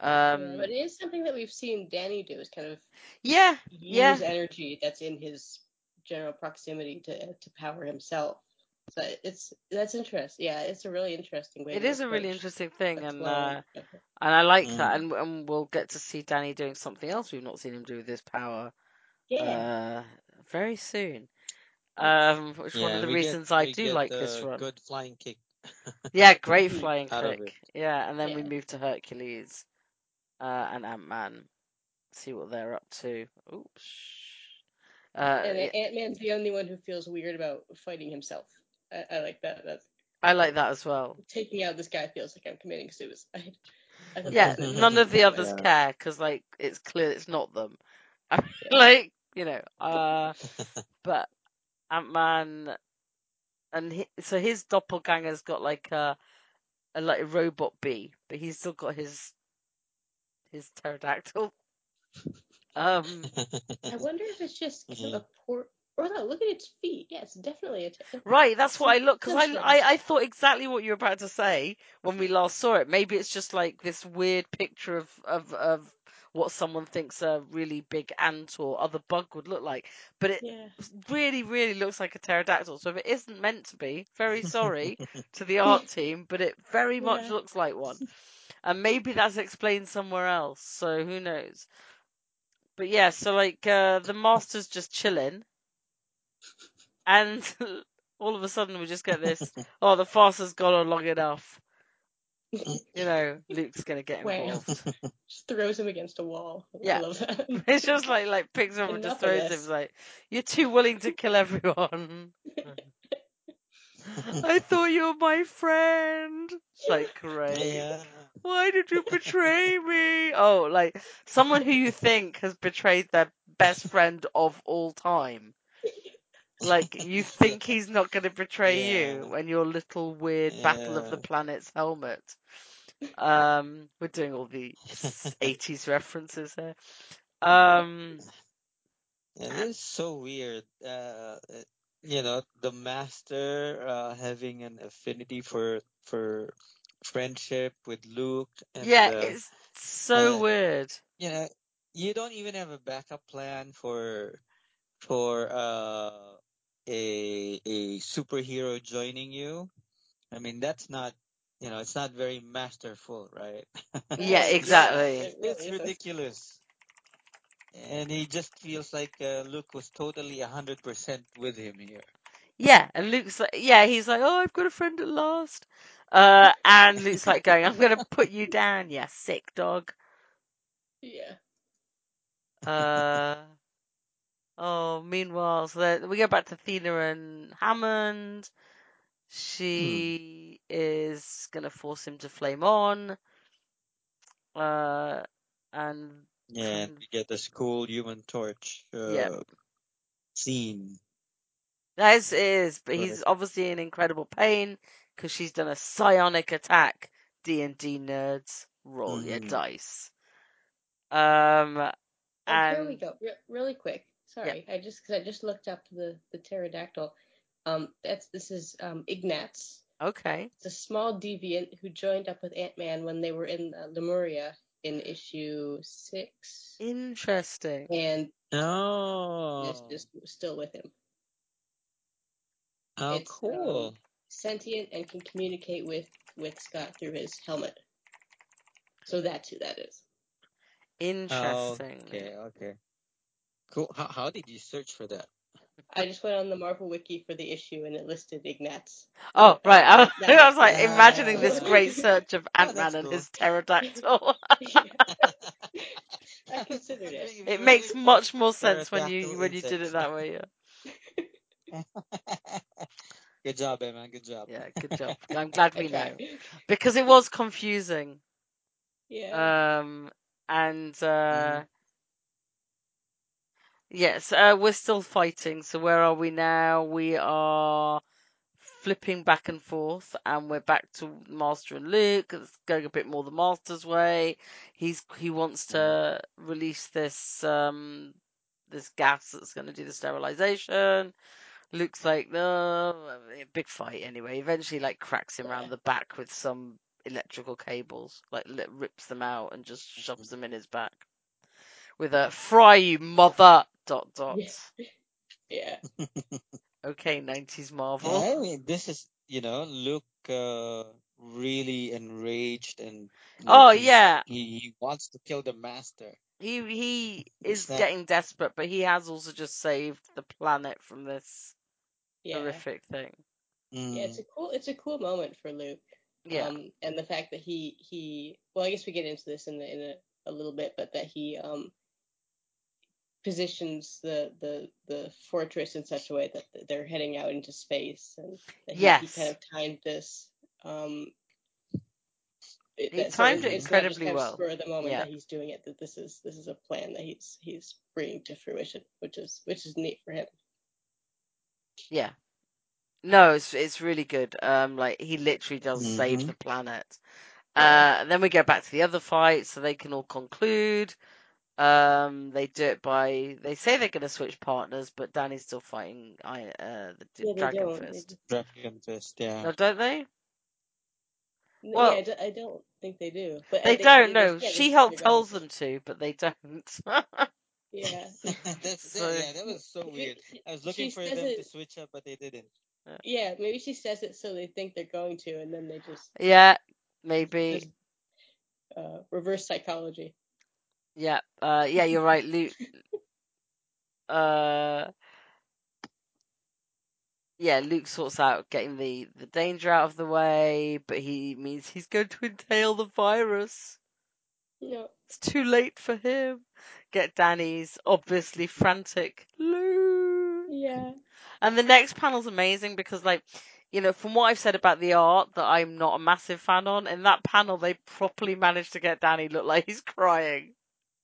Um,
but it is something that we've seen Danny do is kind of
yeah,
use
yeah,
energy that's in his general proximity to to power himself. So it's that's interesting. Yeah, it's a really interesting way.
it
to
is a really interesting thing, and uh, and I like that,
Mm.
and and we'll get to see Danny doing something else we've not seen him do with his power,
yeah,
uh, very soon. Um, which is one of the
we get
reasons I do
get
like
the
this run.
good flying kick. [laughs]
Yeah, great [laughs] flying kick. Yeah, and then we move to Hercules, uh, and Ant Man. See what they're up to. Oops. Uh,
and Ant Man's the only one who feels weird about fighting himself. I, I like that. That's
I like that as well.
taking out this guy feels like I'm committing suicide. [laughs]
Yeah, none of the [laughs] others
way.
care because like it's clear it's not them. [laughs] like you know, uh, but Ant Man and he, so his doppelganger's got like a, a like a robot bee, but he's still got his his pterodactyl. Um,
I wonder if it's just 'cause of
Mhm.
a poor. Or no, look at its feet. Yes, it's definitely a. T-
right, that's what I look because I, I I thought exactly what you were about to say when we last saw it. Maybe it's just like this weird picture of of of what someone thinks a really big ant or other bug would look like, but it
yeah.
really really looks like a pterodactyl. So if it isn't meant to be, very sorry [laughs] to the art team, but it very much
Yeah.
looks like one. And maybe that's explained somewhere else. So who knows? But yeah, so like uh, the master's just chilling, and [laughs] all of a sudden we just get this. Oh, the fast has gone on long enough. You know, Luke's gonna get
Wow.
involved. [laughs]
Just throws him against a wall.
Yeah.
I love that. [laughs]
It's just like like picks him up and just
Enough of
throws him.
this.
Like you're too willing to kill everyone. I thought you were my friend. It's like great.
yeah.
Why did you betray me? Oh, like someone who you think has betrayed their best friend of all time. Like you think he's not going to betray you
Yeah.
when your little weird Battle of the Planets helmet. Um, we're doing all the [laughs] 80s references here. Um,
And it's so weird. Uh, uh, you know, the master uh, having an affinity for for friendship with Luke, and
yeah,
uh,
it's so
uh,
weird.
you know, you don't even have a backup plan for for uh a a superhero joining you. I mean, that's not you know, it's not very masterful, right?
Yeah, [laughs] exactly.
It
it's ridiculous. And he just feels like uh, Luke was totally 100% with him here.
Yeah, and Luke's like, yeah, he's like, oh, I've got a friend at last. Uh, and Luke's like going, I'm going to put you down, you sick dog.
Yeah.
Uh, oh, meanwhile, so that- we go back to Thena and Hammond. She is going to force him to flame on. Uh, and
Yeah, and we get this cool human torch uh,
Yeah.
scene.
As it is, but
Right.
he's obviously in incredible pain because she's done a psionic attack. D and D nerds, roll your
Mhm.
dice. Um,
Oh,
and
here we go. Re- really quick. Sorry, I just because I just looked up the the pterodactyl. Um, that's this is um Ignatz.
okay,
It's a small deviant who joined up with Ant Man when they were in uh, Lemuria in issue six,
interesting.
and
Oh,
is just still with him.
Oh,
it's,
cool.
um, Sentient and can communicate with with Scott through his helmet. So that's who that is.
Interesting.
Okay, okay. Cool. How, how did you search for that?
I just went on the Marvel wiki for the issue and it listed Ignatz.
Oh, right. I,
That- that [laughs]
I was like
makes
imagining this [laughs] great search of
Oh,
Ant Man
that's
and
cool.
his pterodactyl. [laughs]
I considered it.
It makes much more sense when you when you did it that way. Yeah.
good job, man. Good job.
Yeah. Good job. I'm glad
I
we know because it was confusing.
Yeah.
Um, and uh, yes, uh, we're still fighting. So where are we now? We are flipping back and forth, and we're back to Master and Luke. It's going a bit more the Master's way. He's he wants to release this um this gas that's going to do the sterilization. Luke's like, no, big fight anyway. Eventually, like cracks him around the back with some electrical cables, like rips them out and just shoves them in his back with a "Fry you, mother!" Dot dot.
Yeah. [laughs] [laughs]
Okay, nineties Marvel.
I mean, this is you know, Luke uh, really enraged and like,
Oh
he's-
yeah,
he, he wants to kill the master.
he he is
not-
getting desperate, but he has also just saved the planet from this
Yeah.
horrific thing.
Mm.
Yeah, it's a cool it's a cool moment for Luke.
Yeah,
Um and the fact that he he well I guess we get into this in the, in a, a little bit, but that he um positions the, the the fortress in such a way that they're heading out into space and that he, he kind of timed this um it,
He
that, so
timed
it-
it
it's not just
incredibly
kind of
well.
for the moment
Yeah.
that he's doing it. That this is this is a plan that he's he's bringing to fruition, which is which is neat for him.
Yeah. No, it's it's really good. Um, like he literally does save
Mhm.
the planet. Uh, and then we go back to the other fight, so they can all conclude. Um, they do it by they say they're going to switch partners, but Danny's still fighting I uh the
Yeah,
Dragon
don't.
Fist.
Dragon Fist, yeah.
No, don't they?
No,
Well-
yeah, I don't, I don't think they do. But
They
uh,
don't.
they-
No,
yeah,
She-Hulk tells
gonna-
them to, but they don't. [laughs]
Yeah. [laughs]
That's [laughs]
So-
yeah, that was so weird. I was looking for
says
them to switch up, but they didn't.
Yeah, maybe she says it so they think they're going to, and then they just
yeah, maybe.
just uh, reverse psychology.
Yeah, uh, yeah, you're right, Luke. Uh, yeah, Luke sorts out getting the the danger out of the way, but he means he's going to entail the virus.
Know,
It's too late for him. Get Danny's obviously frantic Luke.
yeah,
And the next panel's amazing because, like, you know, from what I've said about the art that I'm not a massive fan on, in that panel they properly managed to get Danny look like he's crying.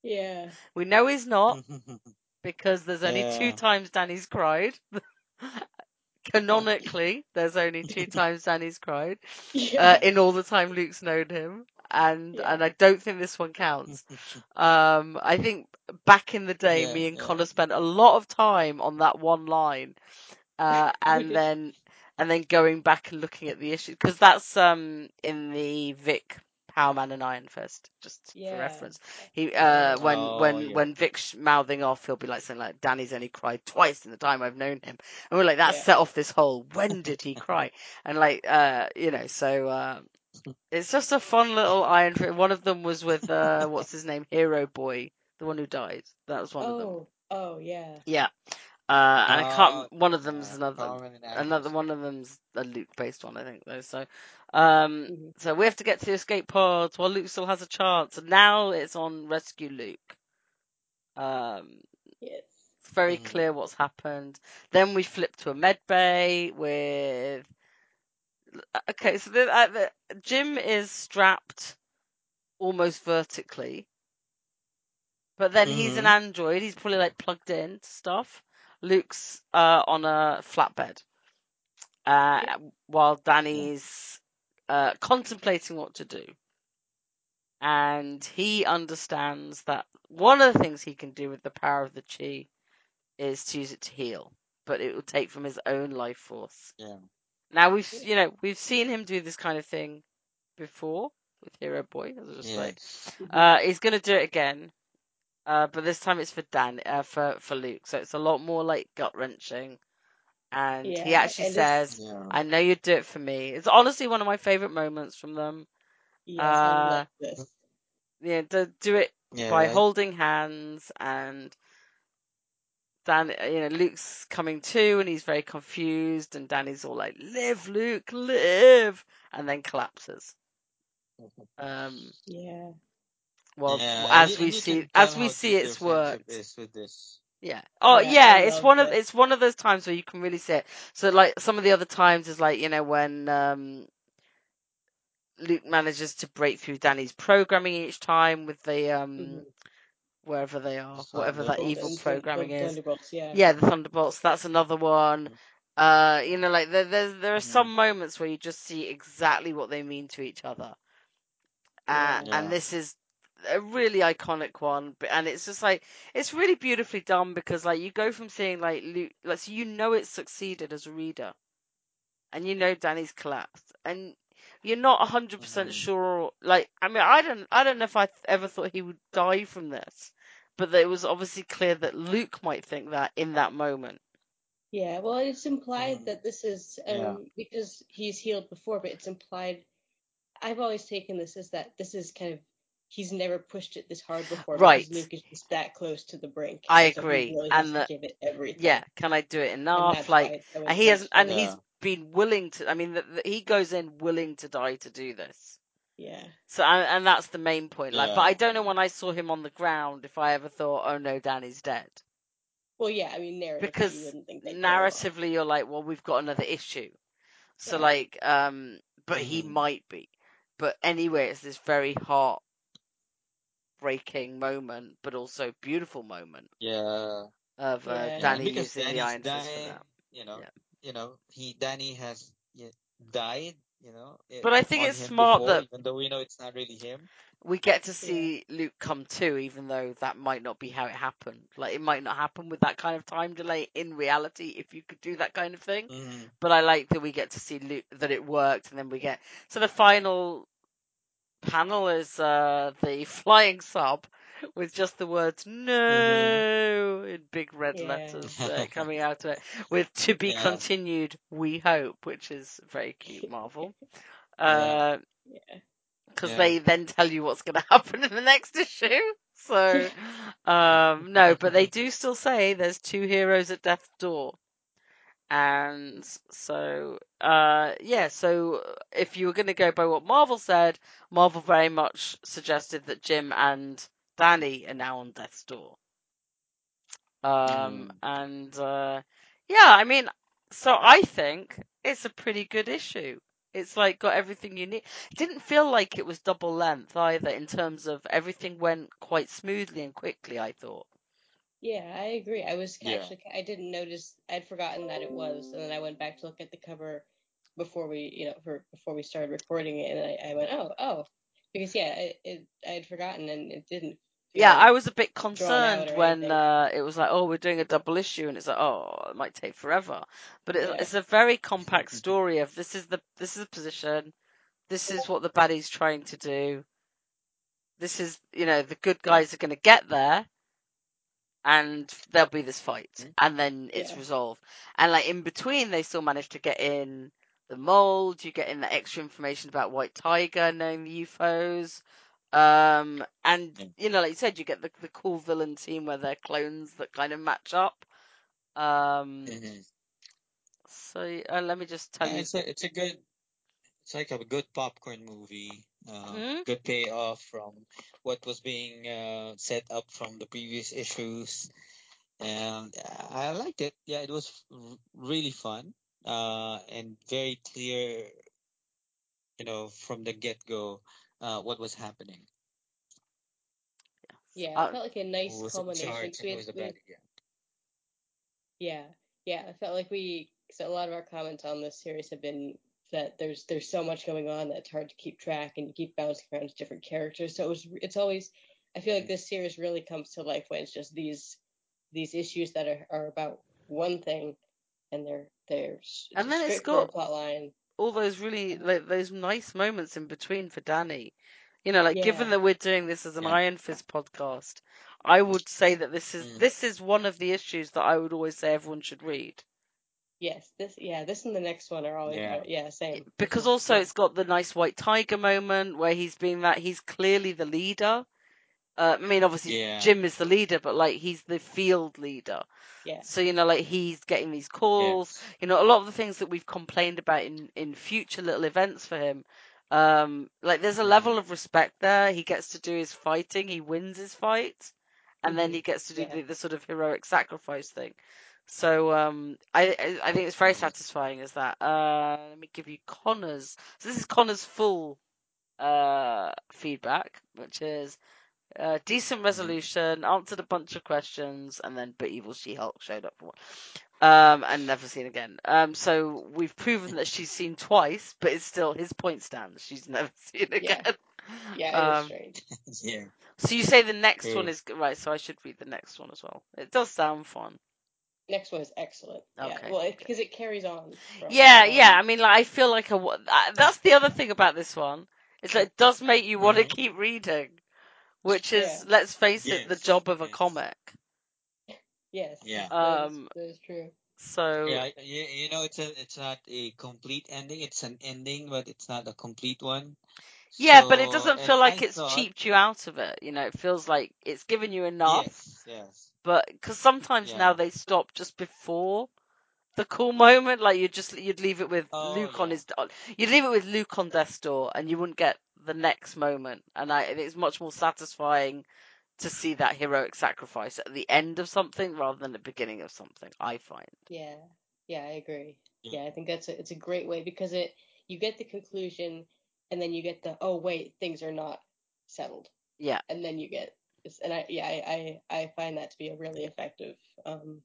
Yeah,
We know he's not [laughs] because there's only two times Danny's cried. [laughs] Canonically, there's only two [laughs] times Danny's cried
yeah.
uh, in all the time Luke's known him, and
Yeah.
and I don't think this one counts. Um, I think back in the day,
Yeah,
me and
yeah.
Connor spent a lot of time on that one line, uh, and then and then going back and looking at the issue because that's um in the Vic Power Man and Iron Fist, just for reference. He uh when
Oh,
when
yeah.
when Vic's mouthing off, he'll be like saying like Danny's only cried twice in the time I've known him, and we're like that
Yeah.
set off this whole when did he cry? And like uh you know so. Uh, it's just a fun little Iron Fist. One of them was with uh, [laughs] what's his name, Hero Boy, the one who died. That was one of them.
Oh, oh yeah.
Yeah. Uh, and I can't. One of them's
yeah,
another.
Power Man and Iron
Another one of them's a Luke based one, I think. Though. So, um,
Mhm.
so we have to get to the escape pods while Luke still has a chance. And now it's on rescue Luke. Um,
Yes.
it's very
Mhm.
clear what's happened. Then we flip to a med bay with. Okay, so the, uh, the Jim is strapped almost vertically, but then he's an
Mhm.
android. He's probably like plugged in to stuff. Luke's uh, on a flatbed, uh,
Yeah.
while Danny's uh, contemplating what to do. And he understands that one of the things he can do with the power of the chi is to use it to heal, but it will take from his own life force.
Yeah.
Now we've you know we've seen him do this kind of thing before with Hero Boy, as I just like. Uh, he's gonna do it again, uh, but this time it's for Dan, uh, for for Luke. So it's a lot more like gut wrenching, and he actually
and it's-
says,
Yeah.
"I know you'd do it for me." It's honestly one of my favorite moments from them.
Yes, I
Uh,
love this.
Yeah, to do it
Yeah.
by holding hands and. Dan, you know, Luke's coming to and he's very confused, and Danny's all like, "Live, Luke, live," and then collapses. [laughs] Um,
Yeah.
well,
yeah,
as
and
we
you
see, as we see, it's
friendship
worked.
With this.
Yeah. Oh
Yeah,
yeah, it's
love
one of it's one of those times where you can really see it. So like some of the other times is like you know when um Luke manages to break through Danny's programming each time with the um
Mhm.
wherever they are, whatever that evil
And Thun-
programming
Thun-
is.
Yeah.
Yeah, the Thunderbolts. That's another one. Uh, you know, like there, there's there are
Mhm.
some moments where you just see exactly what they mean to each other. Uh,
Yeah.
and this is a really iconic one, and it's just like it's really beautifully done because like you go from seeing like Luke, like so you know it's succeeded as a reader, and you know Danny's collapsed, and you're not hundred percent
Mhm.
sure. Like I mean, I don't I don't know if I ever thought he would die from this, but it was obviously clear that Luke might think that in that moment.
Yeah, well, it's implied
Mhm.
that this is um,
Yeah.
because he's healed before, but it's implied. I've always taken this as that this is kind of he's never pushed it this hard before
Right.
because Luke is just that close to the brink.
I
and so he
agree,
really
and the-
give it everything.
Yeah, can I do it enough?
that's
Like,
why it's
and he hasn't, and
intense.
he's
Yeah.
been willing to. I mean, the, the, he goes in willing to die to do this.
yeah,
So, and, and that's the main point. Like, but I don't know when I saw him on the ground if I ever thought, oh no, Danny's dead.
well, yeah. I mean, narratively,
Because
you wouldn't think they kill him off.
narratively, you're like, well, we've got another issue. So,
Yeah.
like, um, but he
Mhm.
might be. but anyway, it's this very heart breaking moment, but also beautiful moment
Yeah.
of uh,
Yeah.
Yeah,
Danny
because
using the
Danny's
Iron Fist for that.
you know,
Yeah.
you know, he Danny has died, you know,
But I think it's smart
before,
that
even though we know it's not really him.
we get to see Luke come too, even though that might not be how it happened. Like it might not happen with that kind of time delay in reality if you could do that kind of thing.
Mhm.
But I like that we get to see Luke that it worked, and then we get so the final panel is uh the [laughs] flying sub with just the words "no" in big red
Yeah.
letters uh, [laughs] coming out of it, with "to be
Yeah.
continued." We hope, which is very cute, Marvel. [laughs] Uh,
Yeah.
because
Yeah.
they then tell you what's going to happen in the next issue. So, um, no, but they do still say there's two heroes at death's door. And so, uh, yeah, so if you were going to go by what Marvel said, Marvel very much suggested that Jim and Danny are now on death's door. Um,
Mm.
and, uh, yeah, I mean, so I think it's a pretty good issue. It's like got everything you need. It didn't feel like it was double length either in terms of everything went quite smoothly and quickly, I thought.
Yeah, I agree. I was
Yeah.
actually I didn't notice I'd forgotten that it was, and then I went back to look at the cover before we you know for before we started recording it, and I, I went oh oh because yeah it, it I had forgotten and it didn't.
Yeah,
feel-
I was a bit concerned when uh, it was like, oh, we're doing a double issue, and it's like, oh, it might take forever. But it,
Yeah.
it's a very compact [laughs] story of this is the this is the position, this is what the baddie's trying to do. This is, you know, the good guys are going to get there, and there'll be this fight,
Mhm.
and then it's
Yeah.
resolved. And like in between, they still manage to get in the mold. You get in the extra information about White Tiger knowing the UFOs. Um, and you know, like you said, you get the the cool villain team where they're clones that kind of match up. Um,
Mhm.
so uh, let me just tell
Yeah,
you.
it's a it's a good it's like a good popcorn movie. Uh,
Mhm.
Good payoff from what was being uh, set up from the previous issues, and uh, I liked it. Yeah, it was r- really fun uh, and very clear. You know, from the get go, uh, what was happening.
Yeah,
Uh,
it felt like a nice
Who was in
culmination.
charge?
'cause
and
we
Who
had-
was the
we
bad? Yeah.
Yeah, yeah. I felt like we so a lot of our comments on this series have been that there's there's so much going on that it's hard to keep track and you keep bouncing around to different characters. So it was it's always I feel like this series really comes to life when it's just these these issues that are, are about one thing and they're they're
And then it's got-
plot line.
all those really like those nice moments in between for Danny. You know, like given that we're doing this as an
Yeah.
Iron Fist podcast, I would say that this is
Mm.
this is one of the issues that I would always say everyone should read.
Yes, this yeah, this and the next one are always
Yeah.
are- yeah, same.
Because also it's got the nice white tiger moment where he's being that he's clearly the leader. Uh, I mean, obviously
Yeah.
Jim is the leader, but like he's the field leader.
yeah.
So you know, like he's getting these calls.
Yes.
You know, a lot of the things that we've complained about in in future little events for him. Um, like there's a
Mhm.
level of respect there. He gets to do his fighting. He wins his fight, and then
Mhm.
he gets to do
Yeah.
the, the sort of heroic sacrifice thing. So um, I I I think it's very satisfying as that. Uh, let me give you Connor's. So this is Connor's full uh feedback, which is uh, decent resolution, answered a bunch of questions, and then but evil She Hulk showed up for one. Um, and never seen again. Um, so we've proven that she's seen twice, but it's still his point stands. She's [laughs] never seen again.
Yeah, it is
Um,
strange. [laughs]
yeah.
so you say the next
True.
one is right, so I should read the next one as well. It does sound fun.
Next one is excellent. Yeah.
Okay,
Well, because it carries on. From,
Yeah,
um,
yeah. I mean, like I feel like a, uh, that's the other thing about this one. It's like it does make you want to
Mhm.
keep reading, which is
Yeah.
let's face it, the job of a comic.
Yes.
Yeah.
That is,
Um,
that is true.
so
Yeah, you, you know, it's a it's not a complete ending. It's an ending, but it's not a complete one.
Yeah, but it doesn't feel like
I
it's
thought-
cheaped you out of it. You know, it feels like it's given you enough.
Yes, yes.
But because sometimes
Yeah.
now they stop just before the cool moment, like you just you'd leave it with
Oh,
Luke on his you'd leave it with Luke on death's door, and you wouldn't get the next moment. And I it's much more satisfying to see that heroic sacrifice at the end of something rather than the beginning of something. I find.
Yeah. Yeah, I agree.
Yeah.
Yeah, I think that's a, it's a great way because it you get the conclusion and then you get the oh wait things are not settled,
Yeah.
and then you get this, and I yeah I I, I find that to be a really effective um,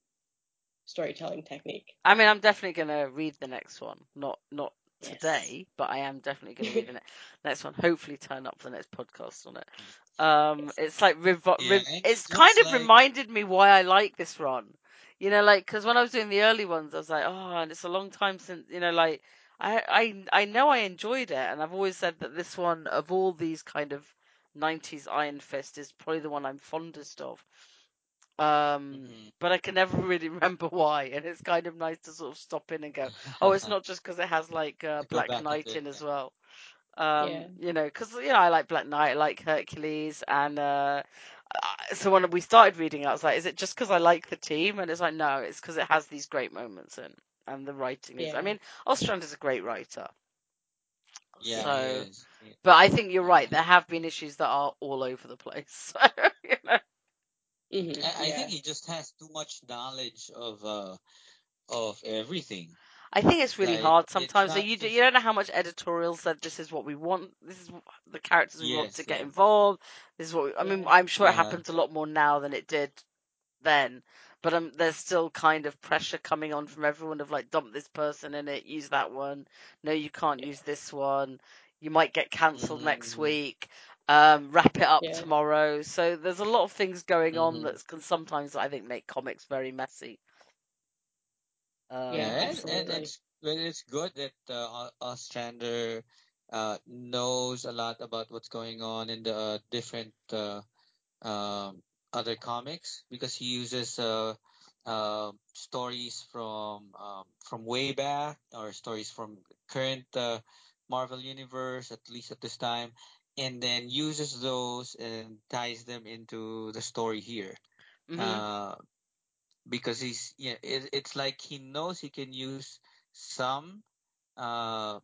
storytelling technique.
I mean, I'm definitely gonna read the next one. Not not
Yes.
today, but I am definitely gonna read the [laughs] ne- next one. Hopefully, turn up for the next podcast on it. Um, it's like revo-
Yeah,
rev-
and
it's kind of
like-
reminded me why I like this run. You know, like because when I was doing the early ones, I was like, oh, and it's a long time since you know, like I I I know I enjoyed it, and I've always said that this one of all these kind of 90s Iron Fist is probably the one I'm fondest of. Um,
Mhm.
but I can never really [laughs] remember why, and it's kind of nice to sort of stop in and go, [laughs] oh, it's not just because it has like uh, Black Knight
into it,
in as
yeah.
well. Um,
Yeah.
you know, because you know I like Black Knight, I like Hercules, and uh, so when we started reading, it, I was like, is it just because I like the team? And it's like, no, it's because it has these great moments in, and the writing is. I mean, Ostrand is a great writer.
Yeah,
So.
Yeah.
but I think you're right. There have been issues that are all over the place. [laughs] So, you know.
hmm
I, I
yeah.
think he just has too much knowledge of uh of everything.
I think it's really
Like,
hard sometimes. So you do,
just-
you don't know how much editorial said this is what we want. This is the characters we want
Yes,
to get involved. This is what we, I mean. I'm sure it happens a lot more now than it did then. But um, there's still kind of pressure coming on from everyone of like dump this person in it, use that one. No, you can't use this one. You might get cancelled next
Mhm.
week. Um, wrap it up
Yeah.
tomorrow. So there's a lot of things going on
Mhm.
that can sometimes I think make comics very messy. Um,
Yeah,
and, and it's but it's good that uh, Ostrander uh, knows a lot about what's going on in the uh, different uh, um, other comics because he uses uh, uh, stories from um, from way back or stories from current uh, Marvel universe at least at this time, and then uses those and ties them into the story here
mhm.
uh, because he's yeah it, it's like he knows he can use some uh,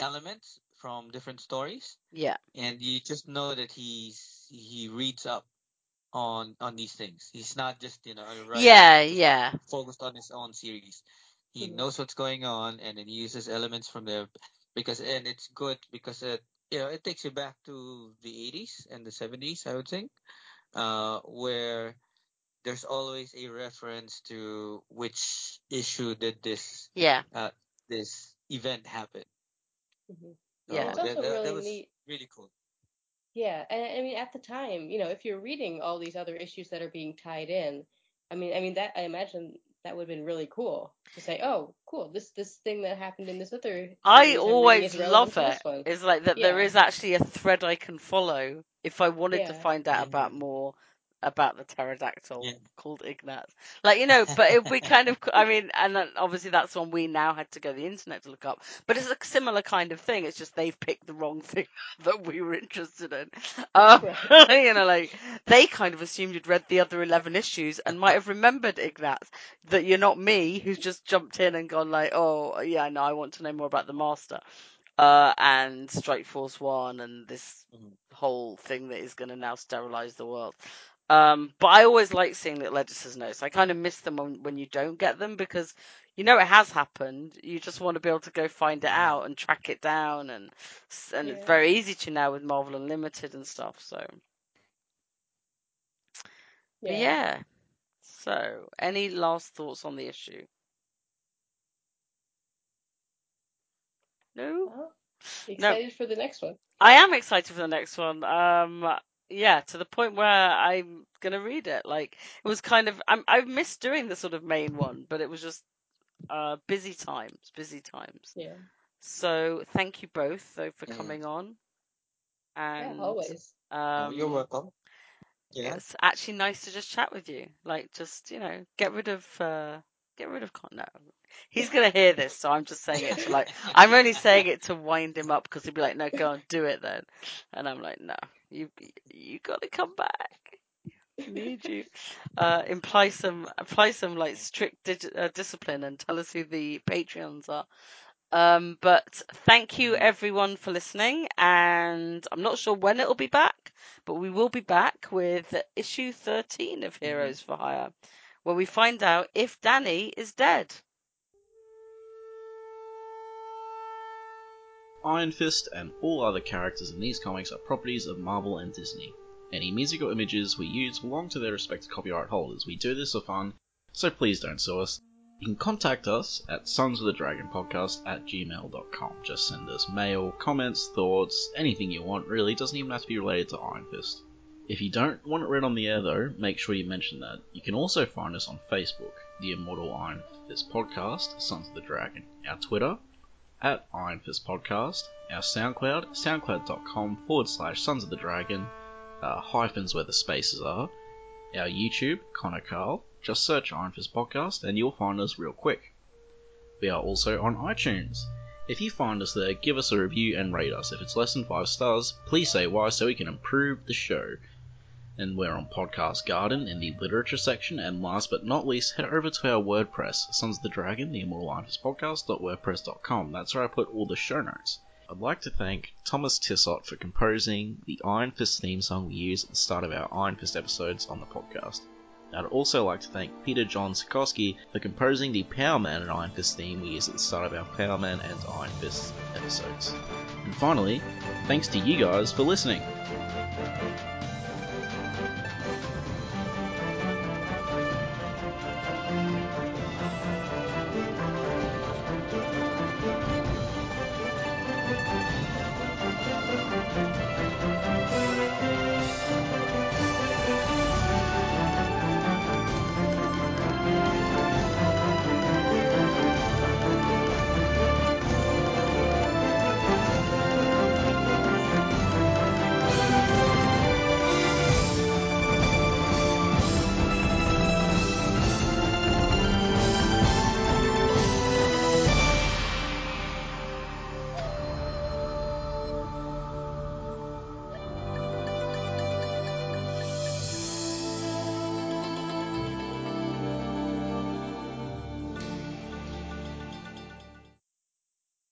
elements from different stories
yeah.
and you just know that he's he reads up on on these things he's not just you know a writer
Yeah, yeah.
focused on his own series he
Mhm.
knows what's going on and then he uses elements from there because and it's good because it you know it takes you back to the 80s and the 70s i would think uh where there's always a reference to which issue did this
Yeah.
uh this event happen
hmm
so
Yeah.
It's
that, that,
really
that was
neat.
really cool
Yeah, and I mean at the time, you know, if you're reading all these other issues that are being tied in, I mean, I mean that I imagine that would have been really cool to say, oh, cool, this this thing that happened in this other.
I
series I'm reading
always love it. It's like that there
Yeah.
is actually a thread I can follow if I wanted to find out about more about the pterodactyl
Yeah.
called Ignatz. Like, you know, but if we kind of, I mean, and then obviously that's one we now had to go to the internet to look up. But it's a similar kind of thing. It's just they've picked the wrong thing [laughs] that we were interested in. Um, [laughs] you know, like, they kind of assumed you'd read the other 11 issues and might have remembered Ignatz. That you're not me who's just jumped in and gone like, oh, yeah, no, I want to know more about the Master. Uh, and Strike Force One and this
Mhm.
whole thing that is going to now sterilize the world. Um, but I always like seeing little editors' notes. I kind of miss them when, when you don't get them because you know it has happened. You just want to be able to go find it out and track it down, and and it's very easy to now with Marvel Unlimited and stuff. So,
Yeah.
yeah. So, any last thoughts on the issue? No.
Well, excited for the next one.
I am excited for the next one. Um, yeah, to the point where I'm gonna read it. Like it was kind of I'm, I've missed doing the sort of main one, but it was just uh busy times, busy times.
Yeah.
So thank you both though for
Yeah.
coming on.
Yeah.
And
Always.
Oh,
um,
you're welcome yeah
it's actually nice to just chat with you. Like just you know get rid of uh get rid of con. No, he's gonna hear this, so I'm just saying it to like [laughs] I'm only saying it to wind him up because he'd be like, no, go on, do it then, and I'm like, no, you you gotta come back. [laughs] Need you. Uh, imply some apply some like strict dig- uh, discipline and tell us who the Patreons are. Um, but thank you everyone for listening, and I'm not sure when it'll be back, but we will be back with issue 13 of Heroes for Hire, where we find out if Danny is dead.
Iron Fist and all other characters in these comics are properties of Marvel and Disney. Any music or images we use belong to their respective copyright holders. We do this for fun, so please don't sue us. You can contact us at Sons of the Dragon Podcast at gmail.com. Just send us mail, comments, thoughts, anything you want, really. It doesn't even have to be related to Iron Fist. If you don't want it read on the air, though, make sure you mention that. You can also find us on Facebook, the Immortal Iron Fist Podcast, Sons of the Dragon, our Twitter, at Iron Fist Podcast, our SoundCloud, soundcloud.com forward slash Sons of the Dragon, uh, hyphens where the spaces are, our YouTube, Connor Carl, just search Iron Fist Podcast and you'll find us real quick. We are also on iTunes. If you find us there, give us a review and rate us. If it's less than 5 stars, please say why so we can improve the show. And we're on Podcast Garden in the literature section. And last but not least, head over to our WordPress, Sons of the Dragon, the Immortal Iron Fist Podcast.wordpress.com. That's where I put all the show notes. I'd like to thank Thomas Tissot for composing the Iron Fist theme song we use at the start of our Iron Fist episodes on the podcast. I'd also like to thank Peter John Sikorsky for composing the Power Man and Iron Fist theme we use at the start of our Power Man and Iron Fist episodes. And finally, thanks to you guys for listening.